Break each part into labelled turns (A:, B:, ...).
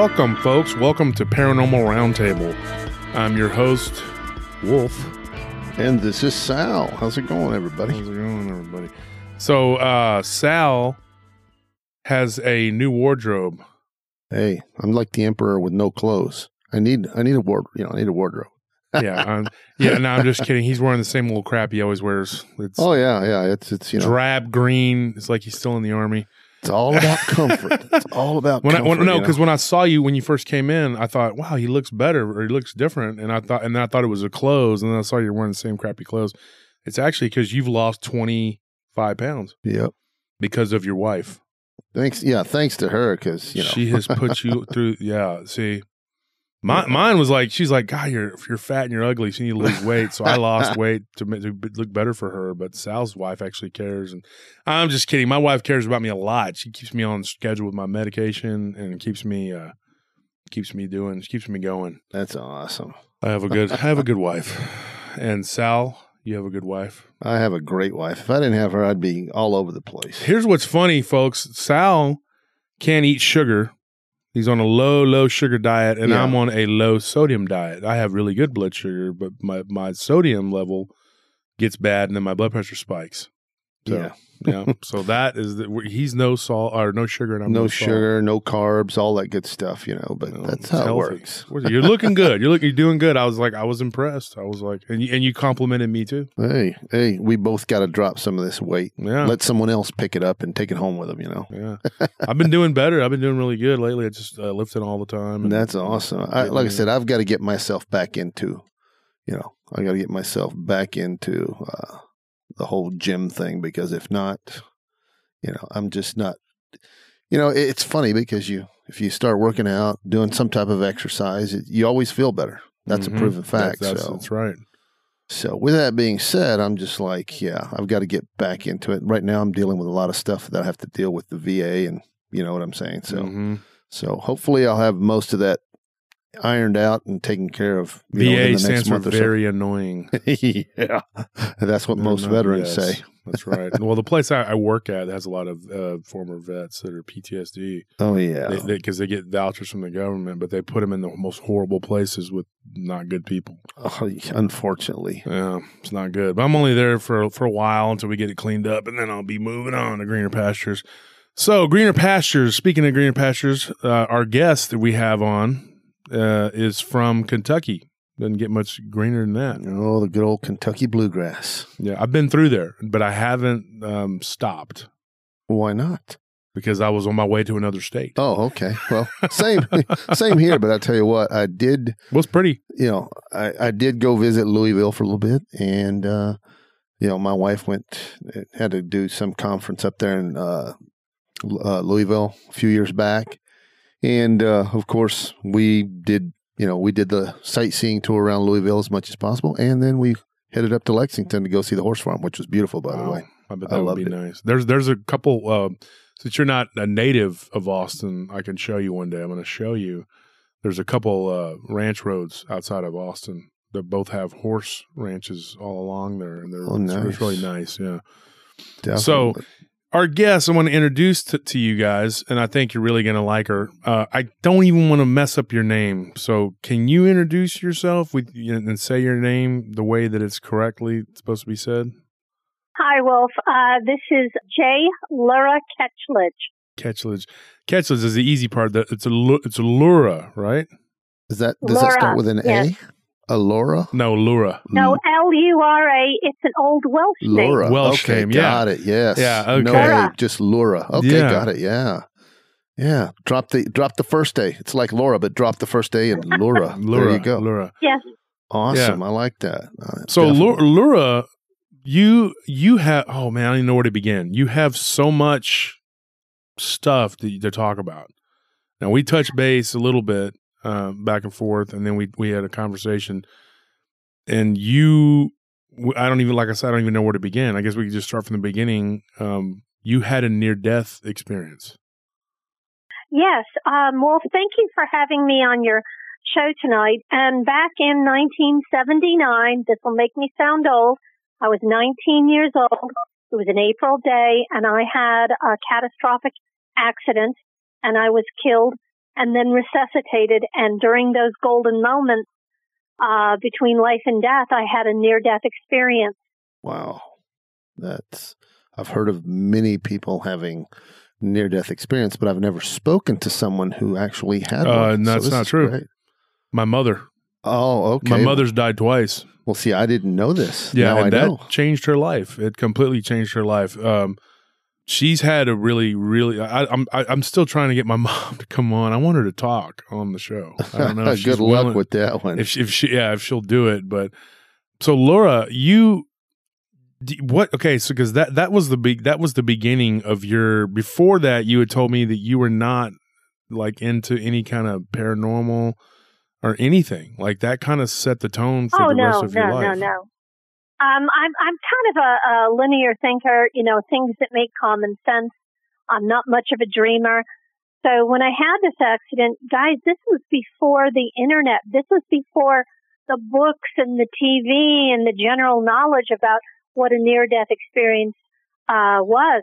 A: Welcome, folks. Welcome to Paranormal Roundtable. I'm your host, Wolf.
B: And this is Sal. How's it going, everybody?
A: How's it going, everybody? So, uh, Sal has a new wardrobe.
B: Hey, I'm like the emperor with no clothes. I need, I need a ward, you know, I need a wardrobe.
A: yeah, um, yeah. No, I'm just kidding. He's wearing the same little crap he always wears. It's
B: Oh yeah, yeah. It's, it's you know,
A: drab green. It's like he's still in the army.
B: It's all about comfort. it's all about
A: When I,
B: comfort.
A: when, no, because when I saw you when you first came in, I thought, wow, he looks better or he looks different, and I thought, and then I thought it was the clothes, and then I saw you're wearing the same crappy clothes. It's actually because you've lost 25 pounds
B: Yep.
A: because of your wife.
B: Thanks. Yeah, thanks to her because you know
A: she has put you through. Yeah, see, my, mine was like, she's like, God, you're you're fat and you're ugly, so you need to lose weight. So I lost weight to, to look better for her. But Sal's wife actually cares, and I'm just kidding. My wife cares about me a lot. She keeps me on schedule with my medication and keeps me uh keeps me doing, keeps me going.
B: that's awesome.
A: I have a good, I have a good wife, and Sal, you have a good wife.
B: I have a great wife. If I didn't have her, I'd be all over the place.
A: Here's what's funny, folks. Sal can't eat sugar. He's on a low, low sugar diet, and
B: Yeah.
A: I'm on a low sodium diet. I have really good blood sugar, but my, my sodium level gets bad, and then my blood pressure spikes. So,
B: yeah.
A: Yeah. So that is the, he's no salt or no sugar, and I'm
B: no
A: no,
B: sugar, no carbs, all that good stuff, you know. But
A: No,
B: that's how
A: healthy.
B: it works.
A: You're looking good. You're looking. You're doing good. I was like, I was impressed. I was like, and you, and you complimented me too.
B: Hey, hey, we both got to drop some of this weight.
A: Yeah.
B: Let someone else pick it up and take it home with them. You know.
A: yeah. I've been doing better. I've been doing really good lately. I just uh, lifting all the time. and-
B: That's awesome. I, like I said, I've got to get myself back into, you know, I got to get myself back into uh, the whole gym thing because if not, you know, I'm just not. You know, it's funny because you if you start working out, doing some type of exercise, it, you always feel better. That's
A: Mhm.
B: a proven fact.
A: That's, that's,
B: so,
A: that's right.
B: so with that being said, I'm just like, yeah, I've got to get back into it. Right now, I'm dealing with a lot of stuff that I have to deal with the VA, and you know what I'm saying. So.
A: Mhm.
B: So hopefully I'll have most of that ironed out and taken care of. you know,
A: VA
B: the
A: stands
B: next
A: for
B: month or so.
A: very annoying.
B: yeah, that's what most
A: No,
B: veterans
A: yes,
B: say.
A: That's right. well, the place I, I work at has a lot of uh, former vets that are PTSD
B: Oh yeah,
A: because they, 'cause they get vouchers from the government, but they put them in the most horrible places with not good people.
B: Oh, unfortunately.
A: Yeah, it's not good. But I'm only there for for a while until we get it cleaned up, and then I'll be moving on to greener pastures. So, greener pastures. Speaking of greener pastures, uh, our guest that we have on uh, is from Kentucky. Doesn't get much greener than that.
B: Oh, the good old Kentucky bluegrass.
A: Yeah, I've been through there, but I haven't um, stopped
B: Why not?
A: because I was on my way to another state.
B: Oh, okay. Well, same, same here. But I tell you what, I did.
A: Was pretty.
B: You know, I, I did go visit Louisville for a little bit, and uh, you know, my wife went had to do some conference up there in uh, uh, Louisville a few years back, and uh, of course we did. You know, we did the sightseeing tour around Louisville as much as possible, and then we headed up to Lexington to go see the horse farm, which was beautiful, by the way.
A: I bet
B: I
A: that would be
B: it.
A: nice. There's there's a couple. Uh, since you're not a native of Austin, I can show you one day. I'm going to show you. There's a couple uh, ranch roads outside of Austin that both have horse ranches all along there, and they're
B: Oh,
A: it's, it's really nice. Yeah.
B: Definitely.
A: So, our guest, I want to introduce to, to you guys, and I think you're really going to like her. Uh, I don't even want to mess up your name, so can you introduce yourself with and say your name the way that it's correctly supposed to be said?
C: Hi, Wolf. Uh, this is Jay Lura Ketchledge.
A: Ketchledge. Ketchledge is the easy part. That it's a it's a Lura, right?
B: is that does that start with an
C: yes.
B: A? Alora?
A: No, Lura.
C: No, L U R A. It's an old Welsh name.
B: Laura.
A: Welsh
B: okay,
A: name, yeah.
B: got it. Yes.
A: Yeah,
B: No
A: okay.
B: A,
C: Laura.
B: just Laura. Okay,
A: Yeah.
B: got it. Yeah. Yeah. Drop the drop the first A. It's like Laura, but drop the first A and Laura.
A: Lura.
B: There you go.
A: Lura.
C: Yes.
B: Awesome. I like that. Uh,
A: So
B: definitely.
A: Lu- Lura, you you have oh man, I don't even know where to begin. You have so much stuff to, to talk about. Now we touch base a little bit um, back and forth, and then we we had a conversation. And you, I don't even like I said, I don't even know where to begin. I guess we could just start from the beginning. Um, you had a near death experience.
C: Yes. Um, well, thank you for having me on your show tonight. And back in 1979, this will make me sound old. I was 19 years old. It was an April day and I had a catastrophic accident and I was killed and then resuscitated. And during those golden moments uh, between life and death, I had a near death experience.
B: Wow. That's, I've heard of many people having near death experience, but I've never spoken to someone who actually had
A: Uh,
B: one.
A: that's
B: this
A: not true.
B: great.
A: My mother.
B: Oh, okay.
A: My mother's died twice.
B: Well, see, I didn't know this.
A: Yeah,
B: now I
A: and that
B: know.
A: changed her life. It completely changed her life. Um, she's had a really, really. I, I'm I, I'm still trying to get my mom to come on. I want her to talk on the show. I don't know. If she's
B: Good luck
A: willing-
B: with that one.
A: if she, if she yeah if she'll do it. But so Laura, you what? Okay, so because that that was the big that was the beginning of your. Before that, you had told me that you were not like into any kind of paranormal or anything like that. Kind of set the tone for
C: oh
A: the
C: no,
A: rest of
C: no,
A: your
C: no,
A: life.
C: no. Um, I'm I'm kind of a, a linear thinker. You know, things that make common sense. I'm not much of a dreamer. So when I had this accident, guys, this was before the internet. This was before the books and the TV and the general knowledge about what a near-death experience uh, was.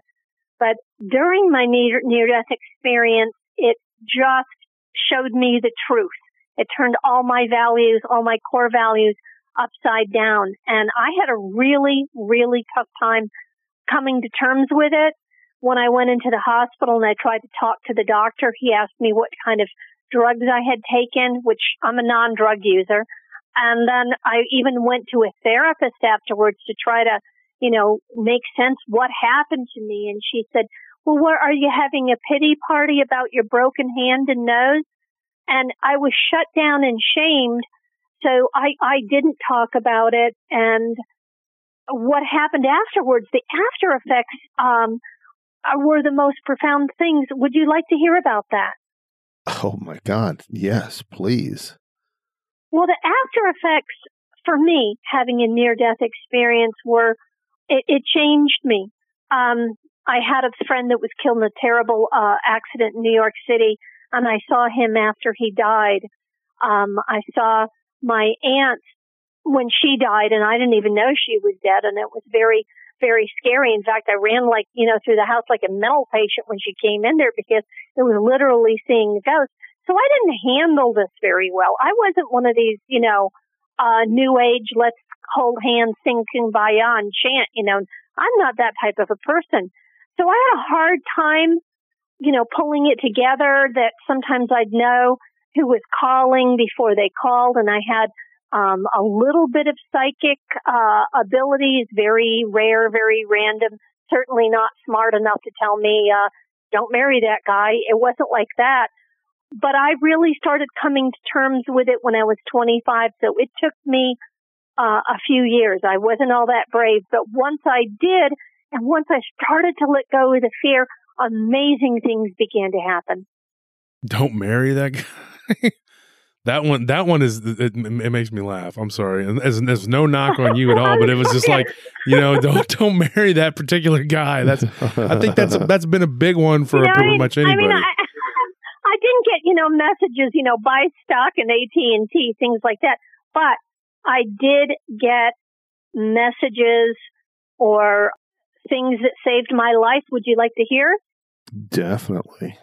C: But during my near near-death experience, it just showed me the truth. It turned all my values, all my core values upside down. And I had a really, really tough time coming to terms with it. When I went into the hospital and I tried to talk to the doctor, he asked me what kind of drugs I had taken, which I'm a non-drug user. And then I even went to a therapist afterwards to try to, you know, make sense what happened to me. And she said, well, what, are you having a pity party about your broken hand and nose? And I was shut down and shamed so I, I didn't talk about it. And what happened afterwards, the after effects, um, were the most profound things. Would you like to hear about that?
B: oh my God. Yes, please.
C: Well, the after effects for me, having a near death experience were, it, it changed me. Um, I had a friend that was killed in a terrible, uh, accident in New York City and I saw him after he died. Um, I saw my aunt when she died and I didn't even know she was dead and it was very, very scary. In fact, I ran like, you know, through the house like a mental patient when she came in there because it was literally seeing the ghost. So I didn't handle this very well. I wasn't one of these, you know, uh, new age, let's hold hands, sing kumbaya and chant, you know, I'm not that type of a person. So I had a hard time, you know, pulling it together that sometimes I'd know who was calling before they called and I had um, a little bit of psychic uh, abilities, very rare, very random. Certainly not smart enough to tell me, uh, "Don't marry that guy." It wasn't like that. But I really started coming to terms with it when I was 25. So it took me uh, a few years. I wasn't all that brave, but once I did, and once I started to let go of the fear, amazing things began to happen.
A: Don't marry that guy. That one. That one is. It, it makes me laugh. I'm sorry. And there's, there's no knock on you at all, but it was just like you know, don't don't marry that particular guy. That's. I think that's that's been a big one for
C: You know,
A: pretty
C: I mean-
A: much
C: I mean, I, I didn't get you know messages, you know, buy stock in AT and T, things like that. But I did get messages or things that saved my life. Would you like to hear?
B: Definitely.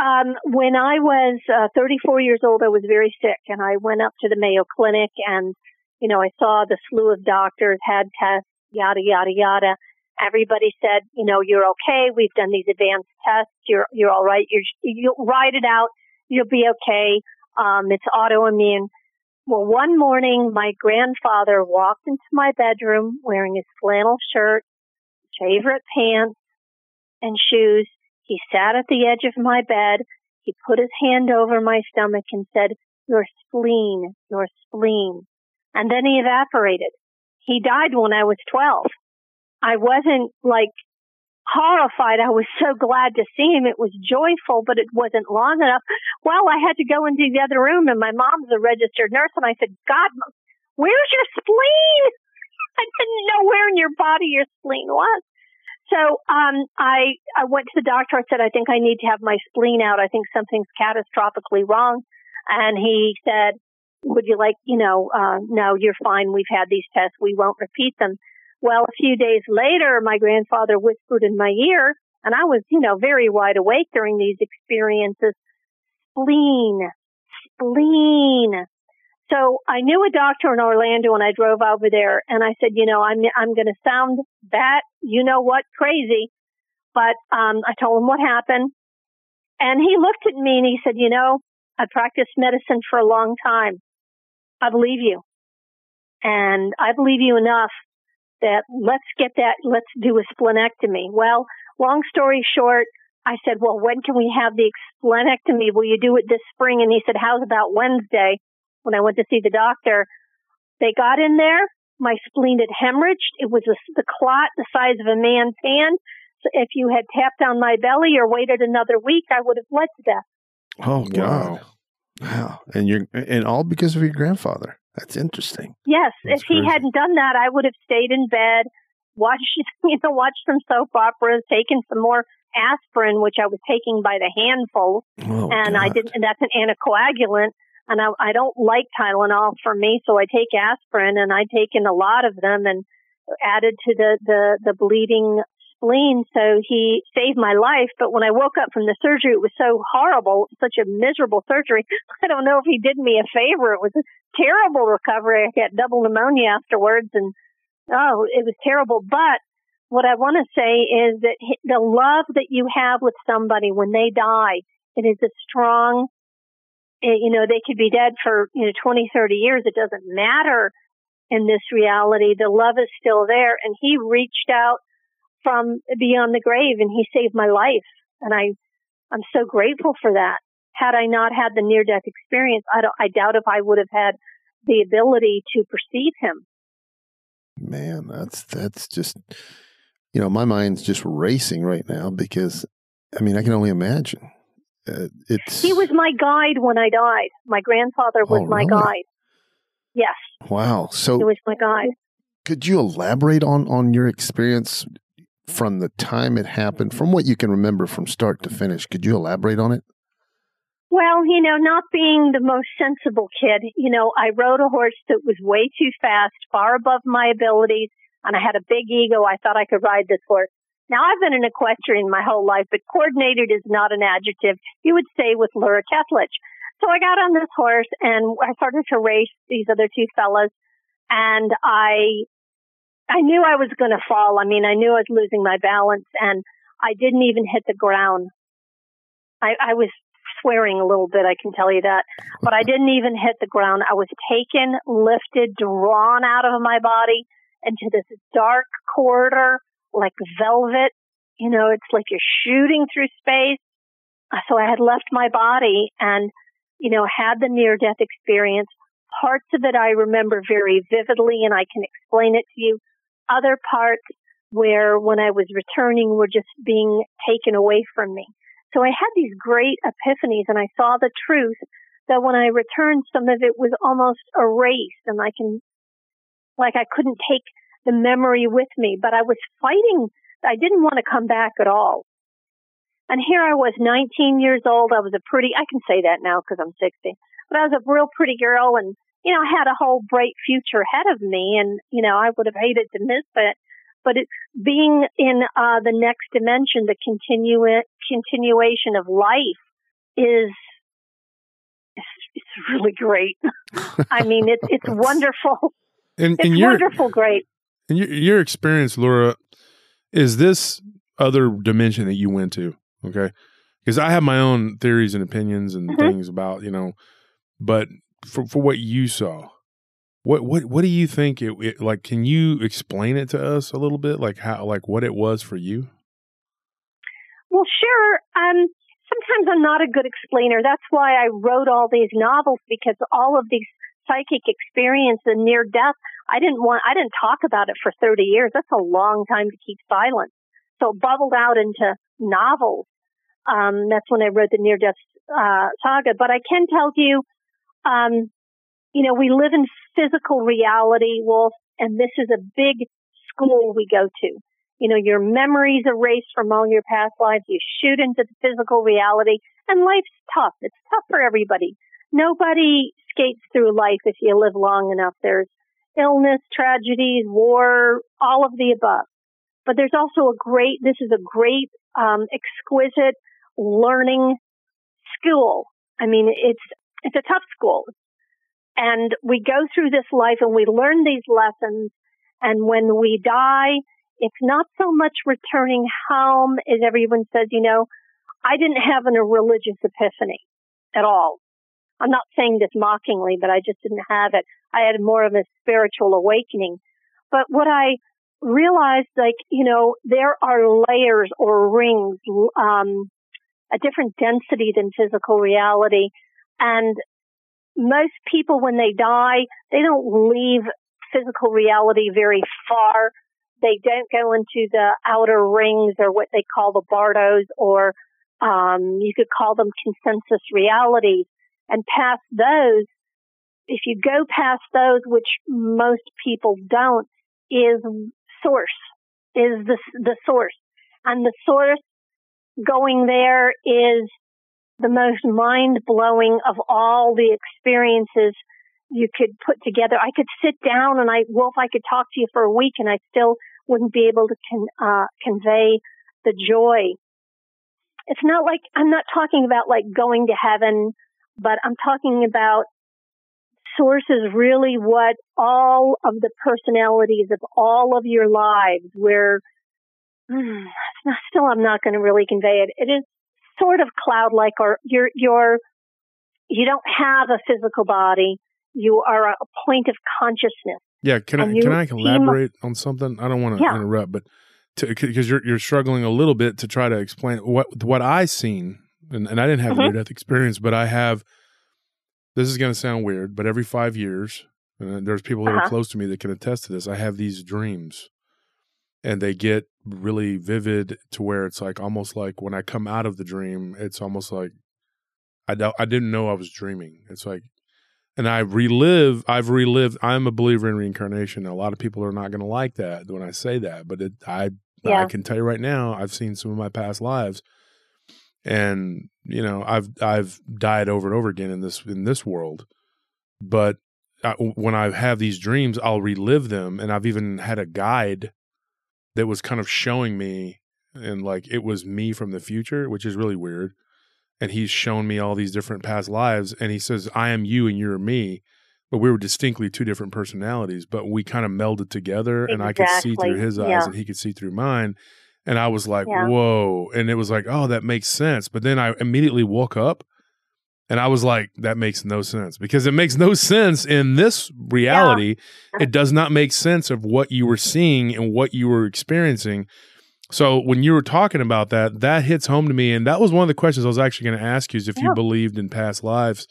C: Um, when I was uh, 34 years old, I was very sick, and I went up to the Mayo Clinic, and you know, I saw the slew of doctors, had tests, yada yada yada. Everybody said, you know, you're okay. We've done these advanced tests. You're you're all right. You're you'll ride it out. You'll be okay. Um, it's autoimmune. Well, one morning, my grandfather walked into my bedroom wearing his flannel shirt, favorite pants, and shoes. He sat at the edge of my bed. He put his hand over my stomach and said, your spleen, your spleen. And then he evaporated. He died when I was 12. I wasn't like horrified. I was so glad to see him. It was joyful, but it wasn't long enough. Well, I had to go into the other room and my mom's a registered nurse and I said, God, where's your spleen? I didn't know where in your body your spleen was. So um, I I went to the doctor. I said I think I need to have my spleen out. I think something's catastrophically wrong. And he said, "Would you like, you know, uh, no, you're fine. We've had these tests. We won't repeat them." Well, a few days later, my grandfather whispered in my ear, and I was, you know, very wide awake during these experiences. spleen, spleen. So I knew a doctor in Orlando and I drove over there and I said, you know, I'm, I'm going to sound that, you know what, crazy. But, um, I told him what happened and he looked at me and he said, you know, I practiced medicine for a long time. I believe you. And I believe you enough that let's get that, let's do a splenectomy. Well, long story short, I said, well, when can we have the splenectomy? Will you do it this spring? And he said, how's about Wednesday? When I went to see the doctor, they got in there. My spleen had hemorrhaged. It was a, the clot the size of a man's hand. So if you had tapped on my belly or waited another week, I would have bled to death.
B: Oh God! Wow. wow. And you're and all because of your grandfather. That's interesting.
C: Yes, That's if crazy. he hadn't done that, I would have stayed in bed, watched you know watched some soap operas, taken some more aspirin, which I was taking by the handful, oh, and God. I didn't. And that's an anticoagulant, and I, I don't like Tylenol for me, so I take aspirin, and I taken a lot of them, and added to the the the bleeding spleen. So he saved my life. But when I woke up from the surgery, it was so horrible, such a miserable surgery. I don't know if he did me a favor. It was a terrible recovery. I got double pneumonia afterwards and oh, it was terrible. But what I want to say is that the love that you have with somebody when they die, it is a strong, Eh, you know, they could be dead for, you know, 20, 30 years. It doesn't matter in this reality. The love is still there. And he reached out from beyond the grave and he saved my life. And I, I'm so grateful for that. Had I not had the near death experience, I don't, I doubt if I would have had the ability to perceive him.
B: Man, that's, that's just, you know, my mind's just racing right now because I mean, I can only imagine. Uh, it's
C: he was my guide when I died. My grandfather was oh, my guide. Yes.
B: Wow. So
C: he was my guide.
B: Could you elaborate on on your experience from the time it happened, from what you can remember from start to finish. Could you elaborate on it?
C: Well, you know, not being the most sensible kid, you know, I rode a horse that was way too fast, far above my abilities, and I had a big ego. I thought I could ride this horse. Now, I've been an equestrian my whole life, but coordinated is not an adjective you would say with Laura Ketchledge. So I got on this horse and I started to race these other two fellas, and I I knew I was going to fall. I mean, I knew I was losing my balance and I didn't even hit the ground. I, I was swearing a little bit, I can tell you that, but I didn't even hit the ground. I was taken, lifted, drawn out of my body into this dark corridor like velvet. You know, it's like you're shooting through space. Uh, so I had left my body and, you know, had the near death experience. Parts of it I remember very vividly and I can explain it to you other parts where when I was returning were just being taken away from me. So I had these great epiphanies and I saw the truth that when I returned, some of it was almost erased and I can, like I couldn't take the memory with me, but I was fighting. I didn't want to come back at all. And here I was 19 years old. I was a pretty, I can say that now because I'm 60, but I was a real pretty girl and you know, I had a whole bright future ahead of me and, you know, I would have hated to miss it. But it, being in uh, the next dimension, the continu- continuation of life is it's, it's really great. I mean, it's it's wonderful. And, it's and wonderful, great.
A: And your, your experience, Laura, is this other dimension that you went to? Okay, because I have my own theories and opinions and mm-hmm. things about you know, but for, for what you saw, what what what do you think it, it, like? Can you explain it to us a little bit, like how like what it was for you?
C: Well, sure. Um, sometimes I'm not a good explainer. That's why I wrote all these novels because all of these psychic experience and near death, I didn't want, I didn't talk about it for 30 years. That's a long time to keep silent. So it bubbled out into novels. Um, that's when I wrote the near death uh, saga. But I can tell you um, you know, we live in physical reality, Wolf, and this is a big school we go to. You know, your memories erased from all your past lives. You shoot into the physical reality and life's tough. It's tough for everybody. Nobody skates through life if you live long enough. There's illness, tragedies, war, all of the above. But there's also a great, this is a great, um, exquisite learning school I mean, it's, it's a tough school. And we go through this life and we learn these lessons. And when we die, it's not so much returning home as everyone says, you know, I didn't have a religious epiphany at all. I'm not saying this mockingly, but I just didn't have it. I had more of a spiritual awakening. But what I realized, like, you know, there are layers or rings, um, a different density than physical reality. And most people, when they die, they don't leave physical reality very far. They don't go into the outer rings or what they call the bardos or um, you could call them consensus realities. And past those, if you go past those, which most people don't, is source, is the, the source. And the source going there is the most mind blowing of all the experiences you could put together. I could sit down and I, Wolf, I could talk to you for a week and I still wouldn't be able to con, uh, convey the joy. It's not like, I'm not talking about like going to heaven, but I'm talking about source is really what all of the personalities of all of your lives where mm, still I'm not going to really convey it. It is sort of cloud like or you're you're you don't have a physical body. You are a point of consciousness.
A: Yeah, can I can I elaborate on something? I don't want to yeah. interrupt, but because you're you're struggling a little bit to try to explain what what I seen, and, and I didn't have mm-hmm. a near death experience, but I have. This is going to sound weird, but every five years, and there's people that uh-huh. are close to me that can attest to this. I have these dreams, and they get really vivid to where it's like almost like when I come out of the dream, it's almost like I don't, I didn't know I was dreaming. It's like, and I relive, I've relived. I'm a believer in reincarnation. A lot of people are not going to like that when I say that, but it, I, yeah. I can tell you right now, I've seen some of my past lives, and you know, I've I've died over and over again in this in this world, but uh, I, when I have these dreams, I'll relive them, and I've even had a guide that was kind of showing me and like it was me from the future, which is really weird. And he's shown me all these different past lives and he says, I am you and you're me. But we were distinctly two different personalities, but we kind of melded together exactly. and I could see through his eyes yeah. and he could see through mine. And I was like, yeah. whoa. And it was like, oh, that makes sense. But then I immediately woke up and I was like, that makes no sense because it makes no sense in this reality. Yeah. It does not make sense of what you were seeing and what you were experiencing. So when you were talking about that, that hits home to me. And that was one of the questions I was actually going to ask you is if yeah. you believed in past lives.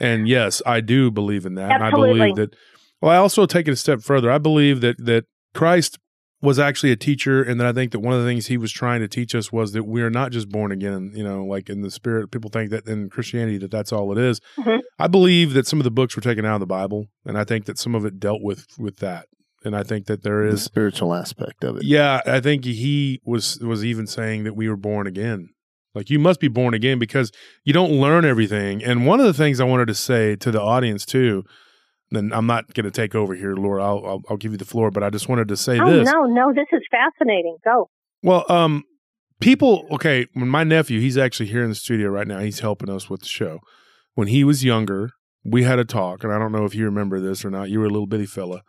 A: And yes, I do believe in that.
C: Absolutely.
A: And I believe that. Well, I also take it a step further. I believe that that Christ was actually a teacher and then i think that one of the things he was trying to teach us was that we are not just born again you know like in the spirit people think that in christianity that that's all it is. Mm-hmm. i believe that some of the books were taken out of the bible and i think that some of it dealt with with that and i think that there is
B: the spiritual aspect of it
A: yeah i think he was was even saying that we were born again like you must be born again because you don't learn everything and one of the things i wanted to say to the audience too then I'm not going to take over here, Laura. I'll, I'll, I'll give you the floor, but I just wanted to say
C: oh,
A: this.
C: No, no, this is fascinating. Go.
A: Well, um, people. Okay, when my nephew, he's actually here in the studio right now. He's helping us with the show. When he was younger, we had a talk, and I don't know if you remember this or not. You were a little bitty fella,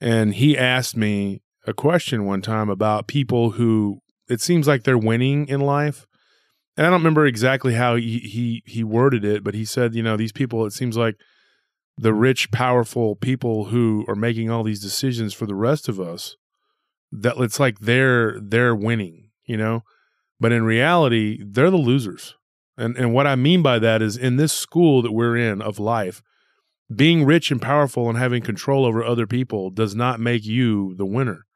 A: and he asked me a question one time about people who it seems like they're winning in life. And I don't remember exactly how he, he he worded it, but he said, you know, these people. It seems like the rich, powerful people who are making all these decisions for the rest of us, that it's like they're they're winning, you know. But in reality, they're the losers. And and what I mean by that is in this school that we're in of life, being rich and powerful and having control over other people does not make you the winner.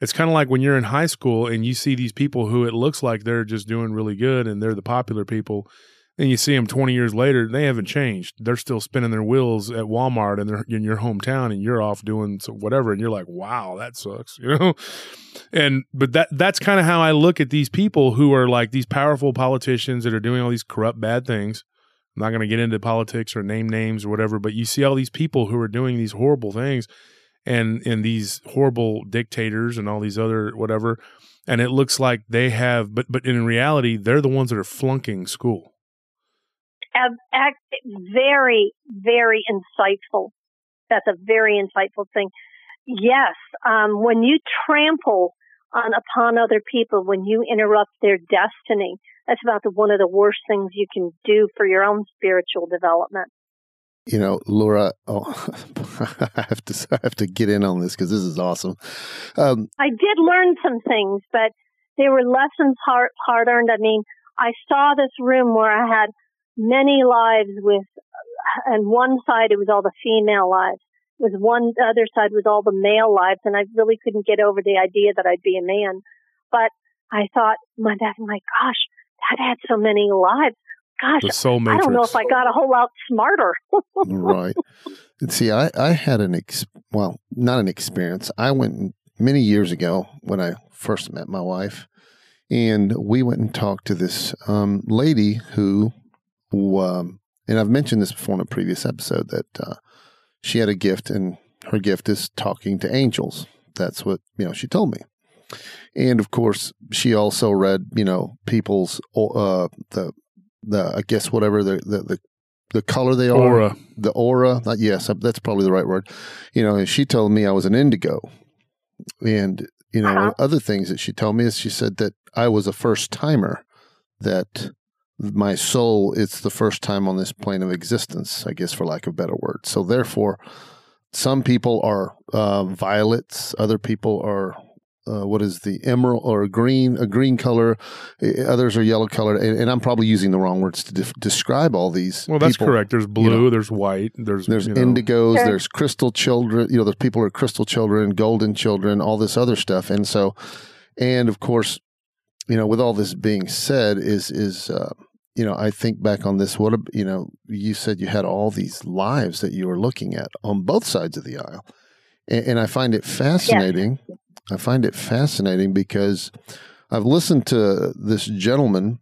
A: It's kind of like when you're in high school and you see these people who it looks like they're just doing really good and they're the popular people and you see them 20 years later, they haven't changed. They're still spinning their wheels at Walmart and they're in your hometown and you're off doing whatever. And you're like, wow, that sucks, you know? And, but that, that's kind of how I look at these people who are like these powerful politicians that are doing all these corrupt, bad things. I'm not going to get into politics or name names or whatever, but you see all these people who are doing these horrible things and, and these horrible dictators and all these other whatever. And it looks like they have, but, but in reality, they're the ones that are flunking school
C: very, very insightful. That's a very insightful thing. Yes, um, when you trample on upon other people, when you interrupt their destiny, that's about the, one of the worst things you can do for your own spiritual development.
B: You know, Laura, oh, I have to I have to get in on this because this is awesome.
C: Um, I did learn some things, but they were lessons hard hard earned. I mean, I saw this room where I had many lives with, and one side it was all the female lives. It was one the other side was all the male lives, and I really couldn't get over the idea that I'd be a man. But I thought, my dad, my gosh, Dad had so many lives gosh, the soul. I don't know if I got a whole lot smarter.
B: right. And see, I, I had an ex, well, not an experience. I went many years ago when I first met my wife, and we went and talked to this um, lady who, um, and I've mentioned this before in a previous episode that uh, she had a gift, and her gift is talking to angels. That's what you know. She told me. And of course, she also read, you know, people's uh, the the I guess whatever the the, the the color they are,
A: aura.
B: the aura. Uh, yes, that's probably the right word. You know, and she told me I was an indigo, and you know, uh-huh. other things that she told me is she said that I was a first timer, that my soul it's the first time on this plane of existence, I guess, for lack of a better word. So therefore, some people are uh, violets, other people are uh, what is the emerald or green a green color others are yellow colored and, and i'm probably using the wrong words to de- describe all these
A: well that's people. correct there's blue you know, there's white there's
B: there's you know. indigos there's crystal children you know there's people who are crystal children golden children all this other stuff and so and of course you know with all this being said is is uh, you know i think back on this what you know you said you had all these lives that you were looking at on both sides of the aisle and, and i find it fascinating yes I find it fascinating because I've listened to this gentleman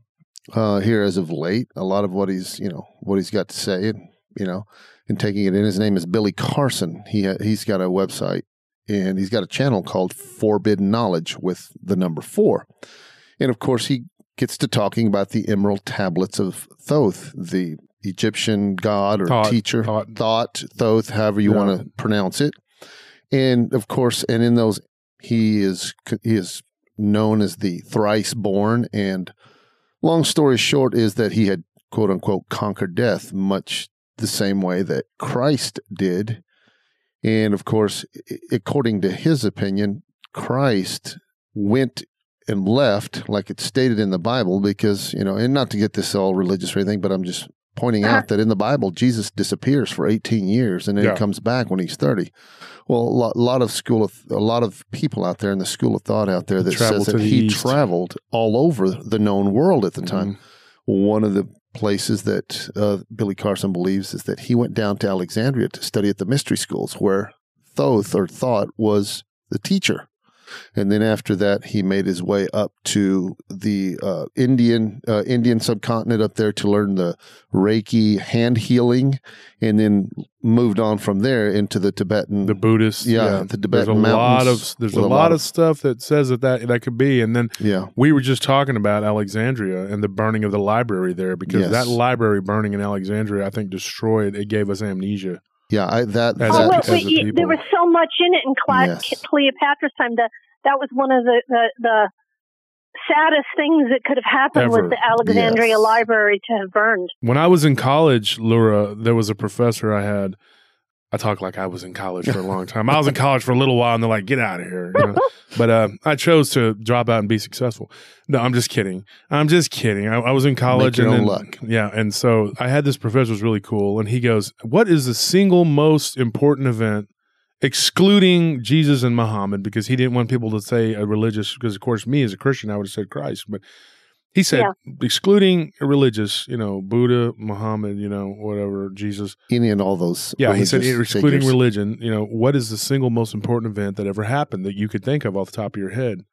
B: uh, here as of late. A lot of what he's you know what he's got to say, and you know, and taking it in. His name is Billy Carson. He ha- he's got a website and he's got a channel called Forbidden Knowledge with the number four, and of course he gets to talking about the emerald tablets of Thoth, the Egyptian god or thought, teacher, thought, thought Thoth, however you yeah. want to pronounce it. And of course, and in those he is he is known as the thrice born, and long story short is that he had quote unquote conquered death, much the same way that Christ did. And of course, according to his opinion, Christ went and left, like it's stated in the Bible, because, you know, and not to get this all religious or anything, but I'm just pointing uh-huh. out that in the Bible, Jesus disappears for 18 years and then yeah. he comes back when he's 30. Well, a lot, a lot, of school of a lot of people out there in the school of thought out there that says that he east. traveled all over the known world at the mm-hmm. time. One of the places that uh, Billy Carson believes is that he went down to Alexandria to study at the mystery schools where Thoth or Thought was the teacher. And then after that, he made his way up to the uh, Indian uh, Indian subcontinent up there to learn the Reiki hand healing, and then moved on from there into the Tibetan,
A: the Buddhist,
B: yeah, yeah. the Tibetan there's
A: a lot of there's a, lot, lot of, of stuff that says that, that that could be, and then
B: yeah,
A: we were just talking about Alexandria and the burning of the library there because yes. that library burning in Alexandria, I think, destroyed. It gave us amnesia.
B: Yeah, I, that.
C: As, oh, well, wait, there was so much in it in yes. Cleopatra's time. The that was one of the, the, the saddest things that could have happened Ever. with the Alexandria yes. Library to have burned.
A: When I was in college, Laura, there was a professor I had. I talk like I was in college for a long time. I was in college for a little while, and they're like, "Get out of here!" You know? but uh, I chose to drop out and be successful. No, I'm just kidding. I'm just kidding. I, I was in college,
B: Make
A: and
B: then, luck.
A: yeah, and so I had this professor was really cool, and he goes, "What is the single most important event excluding Jesus and Muhammad because he didn't want people to say a religious. Because of course, me as a Christian, I would have said Christ, but he said yeah. excluding a religious, you know, Buddha, Muhammad, you know, whatever, Jesus,
B: any and all those.
A: Yeah, he said excluding figures. religion. You know, what is the single most important event that ever happened that you could think of off the top of your head?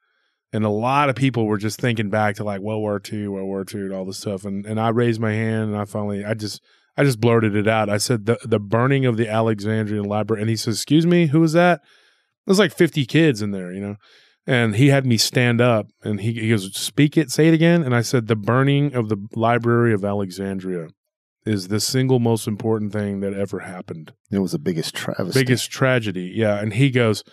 A: And a lot of people were just thinking back to like World War II, World War II, and all this stuff. And and I raised my hand, and I finally, I just I just blurted it out. I said the the burning of the Alexandrian library, and he says, "Excuse me, who was that?" There's like 50 kids in there, you know. And he had me stand up, and he, he goes, "Speak it, say it again." And I said, "The burning of the library of Alexandria." is the single most important thing that ever happened.
B: It was the biggest travesty.
A: Biggest tragedy. Yeah. And he goes,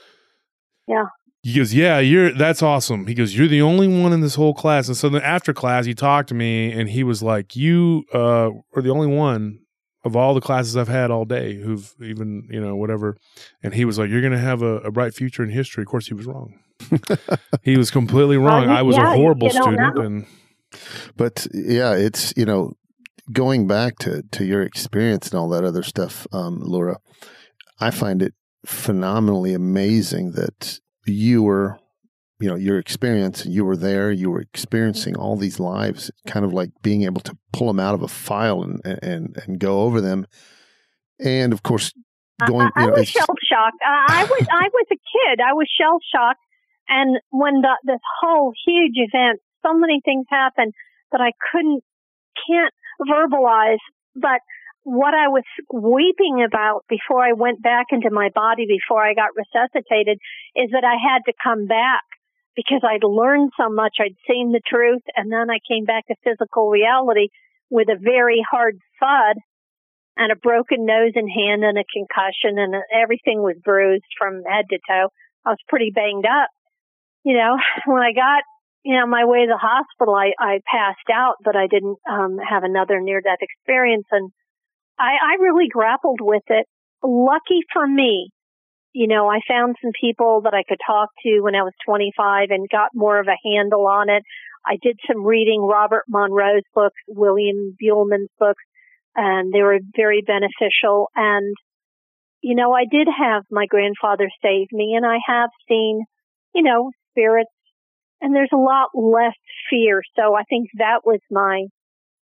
C: Yeah.
A: He goes, Yeah, you're that's awesome. He goes, You're the only one in this whole class. And so then after class, he talked to me and he was like, You uh are the only one of all the classes I've had all day who've even, you know, whatever. And he was like, You're gonna have a, a bright future in history. Of course he was wrong. he was completely wrong.
C: you-
A: I was
C: yeah,
A: a horrible student
C: know.
A: and
B: But yeah, it's you know going back to to your experience and all that other stuff, um, Laura. I find it phenomenally amazing that you were, you know, your experience. You were there. You were experiencing all these lives, kind of like being able to pull them out of a file and and and go over them. And of course, going.
C: I, I
B: you know,
C: was shell shocked. I was I was a kid. I was shell shocked, and when the this whole huge event, so many things happened that I couldn't can't verbalize. But what I was weeping about before I went back into my body, before I got resuscitated, is that I had to come back because I'd learned so much. I'd seen the truth, and then I came back to physical reality with a very hard thud and a broken nose and hand and a concussion and everything was bruised from head to toe. I was pretty banged up. You know, when I got, you know, my way to the hospital, I, I passed out, but I didn't, um, have another near death experience. And I, I really grappled with it. Lucky for me, you know, I found some people that I could talk to when I was 25 and got more of a handle on it. I did some reading Robert Monroe's books, William Buhlman's books and they were very beneficial. And, you know, I did have my grandfather save me and I have seen, you know, spirits and there's a lot less fear. So I think that was my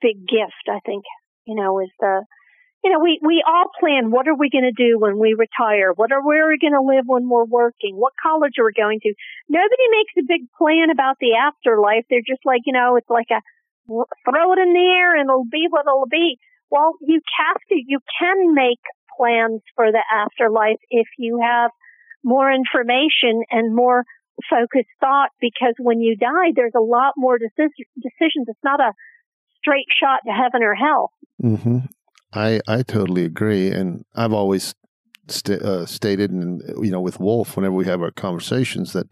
C: big gift. I think, you know, is the, you know, we, we all plan what are we going to do when we retire? What are, where are we going to live when we're working? What college are we going to? Nobody makes a big plan about the afterlife. They're just like, you know, it's like a, throw it in the air and it'll be what it'll be. Well, you have to, you can make plans for the afterlife if you have more information and more focused thought because when you die, there's a lot more decision, decisions. It's not a straight shot to heaven or hell.
B: hmm I I totally agree, and I've always sta uh, stated, and you know, with Wolf, whenever we have our conversations, that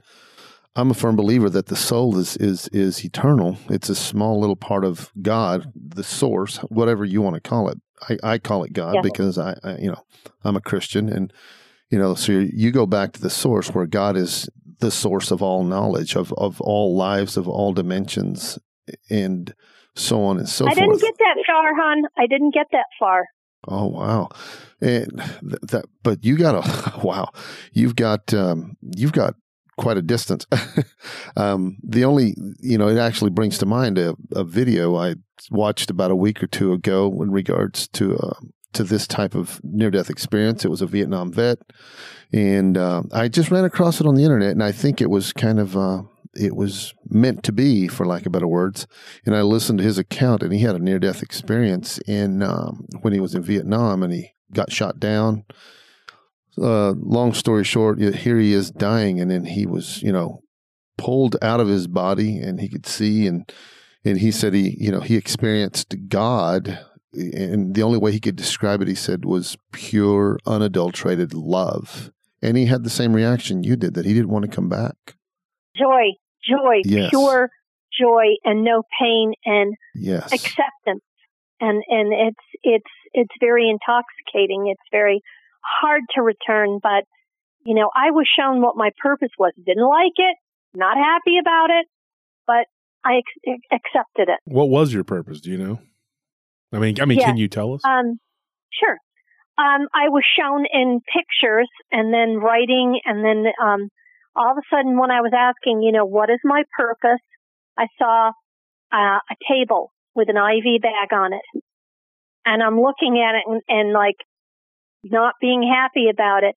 B: I'm a firm believer that the soul is is is eternal. It's a small little part of God, the source, whatever you want to call it. I, I call it God
C: Yeah.
B: because I, I you know I'm a Christian, and you know, so you go back to the source where God is the source of all knowledge of of all lives of all dimensions, and so on and so forth.
C: I didn't get that far, hon. I didn't get that far.
B: Oh wow, and th- that but you got a wow, you've got um, you've got quite a distance. um, the only you know it actually brings to mind a, a video I watched about a week or two ago in regards to uh, to this type of near death experience. It was a Vietnam vet, and uh, I just ran across it on the internet, and I think it was kind of. Uh, it was meant to be, for lack of better words. And I listened to his account, and he had a near death experience in um, when he was in Vietnam, and he got shot down. Uh, long story short, here he is dying, and then he was, you know, pulled out of his body, and he could see, and and he said he, you know, he experienced God, and the only way he could describe it, he said, was pure, unadulterated love. And he had the same reaction you did that he didn't want to come back.
C: Joy, joy,
B: Yes.
C: pure joy and no pain and
B: Yes.
C: acceptance. And, and it's, it's, it's very intoxicating. It's very hard to return, but you know, I was shown what my purpose was. Didn't like it, not happy about it, but I ex- accepted it.
A: what was your purpose? Do you know? I mean, I mean, can you tell us?
C: Um, sure. Um, I was shown in pictures and then writing and then, um, all of a sudden when I was asking, you know, what is my purpose? I saw, uh, a table with an IV bag on it. And I'm looking at it and, and like not being happy about it.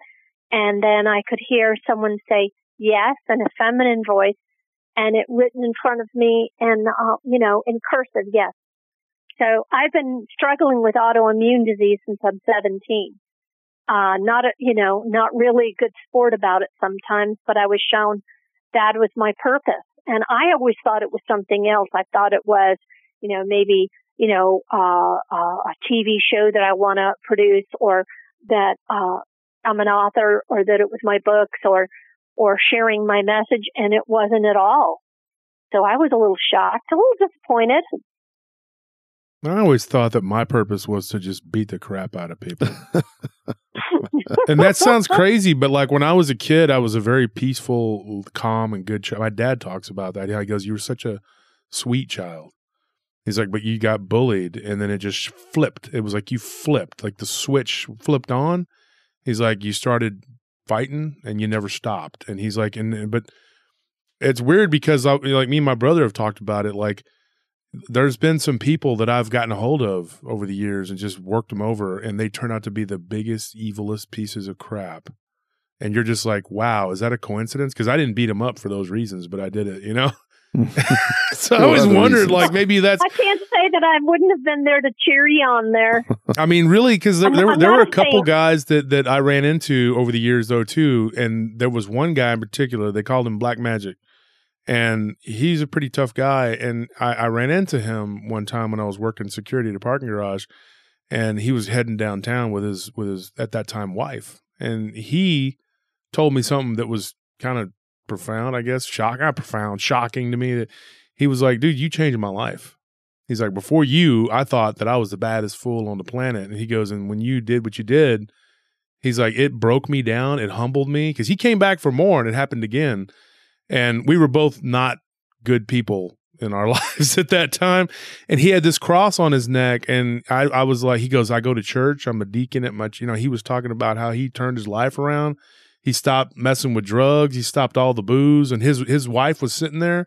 C: And then I could hear someone say yes in a feminine voice and it written in front of me and, uh, you know, in cursive, yes. So I've been struggling with autoimmune disease since I'm 17. Uh, not a, you know, not really good sport about it sometimes, but I was shown that was my purpose. And I always thought it was something else. I thought it was, you know, maybe, you know, uh, uh, a TV show that I want to produce or that, uh, I'm an author or that it was my books or, or sharing my message and it wasn't at all. So I was a little shocked, a little disappointed.
A: I always thought that my purpose was to just beat the crap out of people. and that sounds crazy, but like when I was a kid, I was a very peaceful, calm, and good child. My dad talks about that. He goes, You were such a sweet child. He's like, But you got bullied, and then it just flipped. It was like you flipped, like the switch flipped on. He's like, You started fighting and you never stopped. And he's like, And, but it's weird because I, like me and my brother have talked about it. Like, there's been some people that I've gotten a hold of over the years and just worked them over, and they turn out to be the biggest, evilest pieces of crap. And you're just like, wow, is that a coincidence? Because I didn't beat them up for those reasons, but I did it, you know? so I always wondered, reasons. like, maybe that's.
C: I can't say that I wouldn't have been there to cheer you on there.
A: I mean, really, because there, there, were, there were a couple saying. guys that, that I ran into over the years, though, too. And there was one guy in particular, they called him Black Magic and he's a pretty tough guy. And I, I, ran into him one time when I was working security at a parking garage, and he was heading downtown with his with his at that time wife, and he told me something that was kind of profound, I guess, shock, not profound, shocking to me. That he was like, "Dude, you changed my life." He's like, "Before you, I thought that I was the baddest fool on the planet," and he goes, "And when you did what you did." He's like, it broke me down. It humbled me because he came back for more and it happened again and we were both not good people in our lives at that time. And he had this cross on his neck. And I, I was like, he goes, I go to church. I'm a deacon at much, you know, he was talking about how he turned his life around. He stopped messing with drugs. He stopped all the booze. And his, his wife was sitting there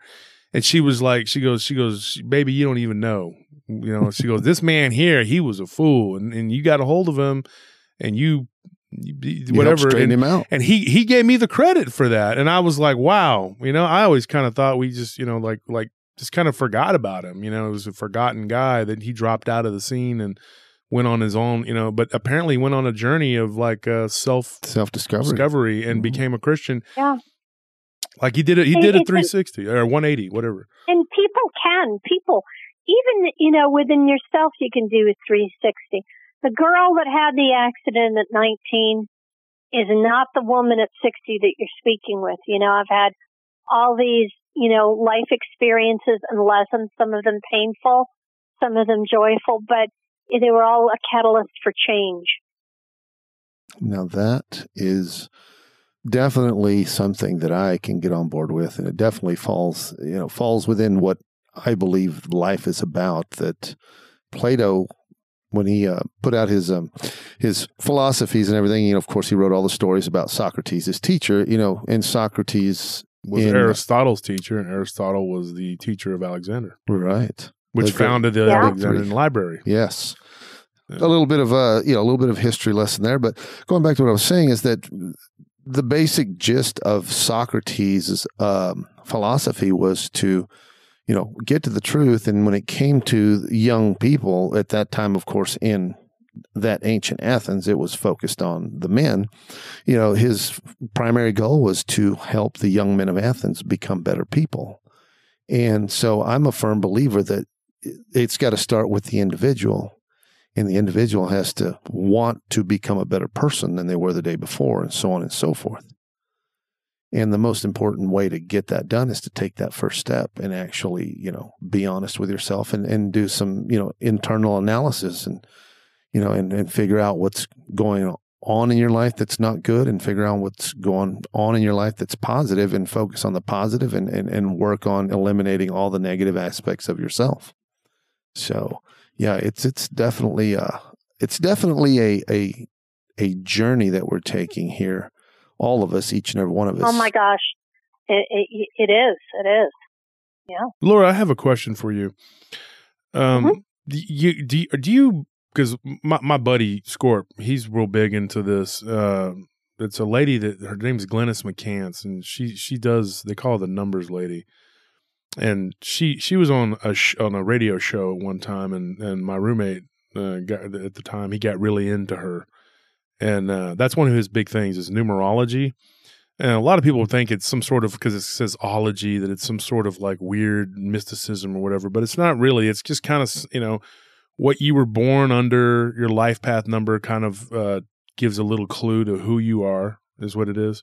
A: and she was like, she goes, she goes, baby, you don't even know. You know, she goes, this man here, he was a fool. And, and you got a hold of him and you whatever
B: and, him out.
A: and he he gave me the credit for that and i was like wow you know? I always kind of thought we just you know like like just kind of forgot about him you know? It was a forgotten guy that he dropped out of the scene and went on his own you know? But apparently went on a journey of like uh self
B: self discovery
A: discovery and mm-hmm. became a christian.
C: Yeah.
A: Like he did it he did a 360 or 180 whatever.
C: And people can people even you know within yourself you can do a 360 the girl that had the accident at 19 is not the woman at 60 that you're speaking with. You know, I've had all these, you know, life experiences and lessons, some of them painful, some of them joyful, but they were all a catalyst for change.
B: Now that is definitely something that I can get on board with, and it definitely falls, you know, falls within what I believe life is about. That Plato when he uh, put out his um, his philosophies and everything. You know, of course, he wrote all the stories about Socrates, his teacher. You know, and Socrates
A: was in, Aristotle's teacher, and Aristotle was the teacher of Alexander,
B: right?
A: Which the founded the yeah. Alexandrian Library.
B: Yes. Yeah. A little bit of a you know a little bit of history lesson there, but going back to what I was saying is that the basic gist of Socrates' um, philosophy was to you know, get to the truth. And when it came to young people at that time, of course, in that ancient Athens, it was focused on the men. You know, his primary goal was to help the young men of Athens become better people. And so I'm a firm believer that it's got to start with the individual. And the individual has to want to become a better person than they were the day before, and so on and so forth. And the most important way to get that done is to take that first step and actually, you know, be honest with yourself and, and do some, you know, internal analysis and, you know, and, and figure out what's going on in your life that's not good and figure out what's going on in your life that's positive and focus on the positive and, and, and work on eliminating all the negative aspects of yourself. So yeah, it's, it's definitely, uh, it's definitely a, a, a journey that we're taking here all of us, each and every one of us.
C: Oh my gosh, it, it, it is, it is, yeah.
A: Laura, I have a question for you. Um, mm-hmm. do you do you, do you because my my buddy Scorp, he's real big into this. Uh, it's a lady that her name's Glynis McCants, and she she does they call her the numbers lady, and she she was on a sh- on a radio show one time, and and my roommate uh, got at the time he got really into her, and uh, that's one of his big things is numerology. And a lot of people think it's some sort of because it says ology that it's some sort of like weird mysticism or whatever, but it's not really. It's just kind of you know what you were born under, your life path number kind of uh, gives a little clue to who you are, is what it is.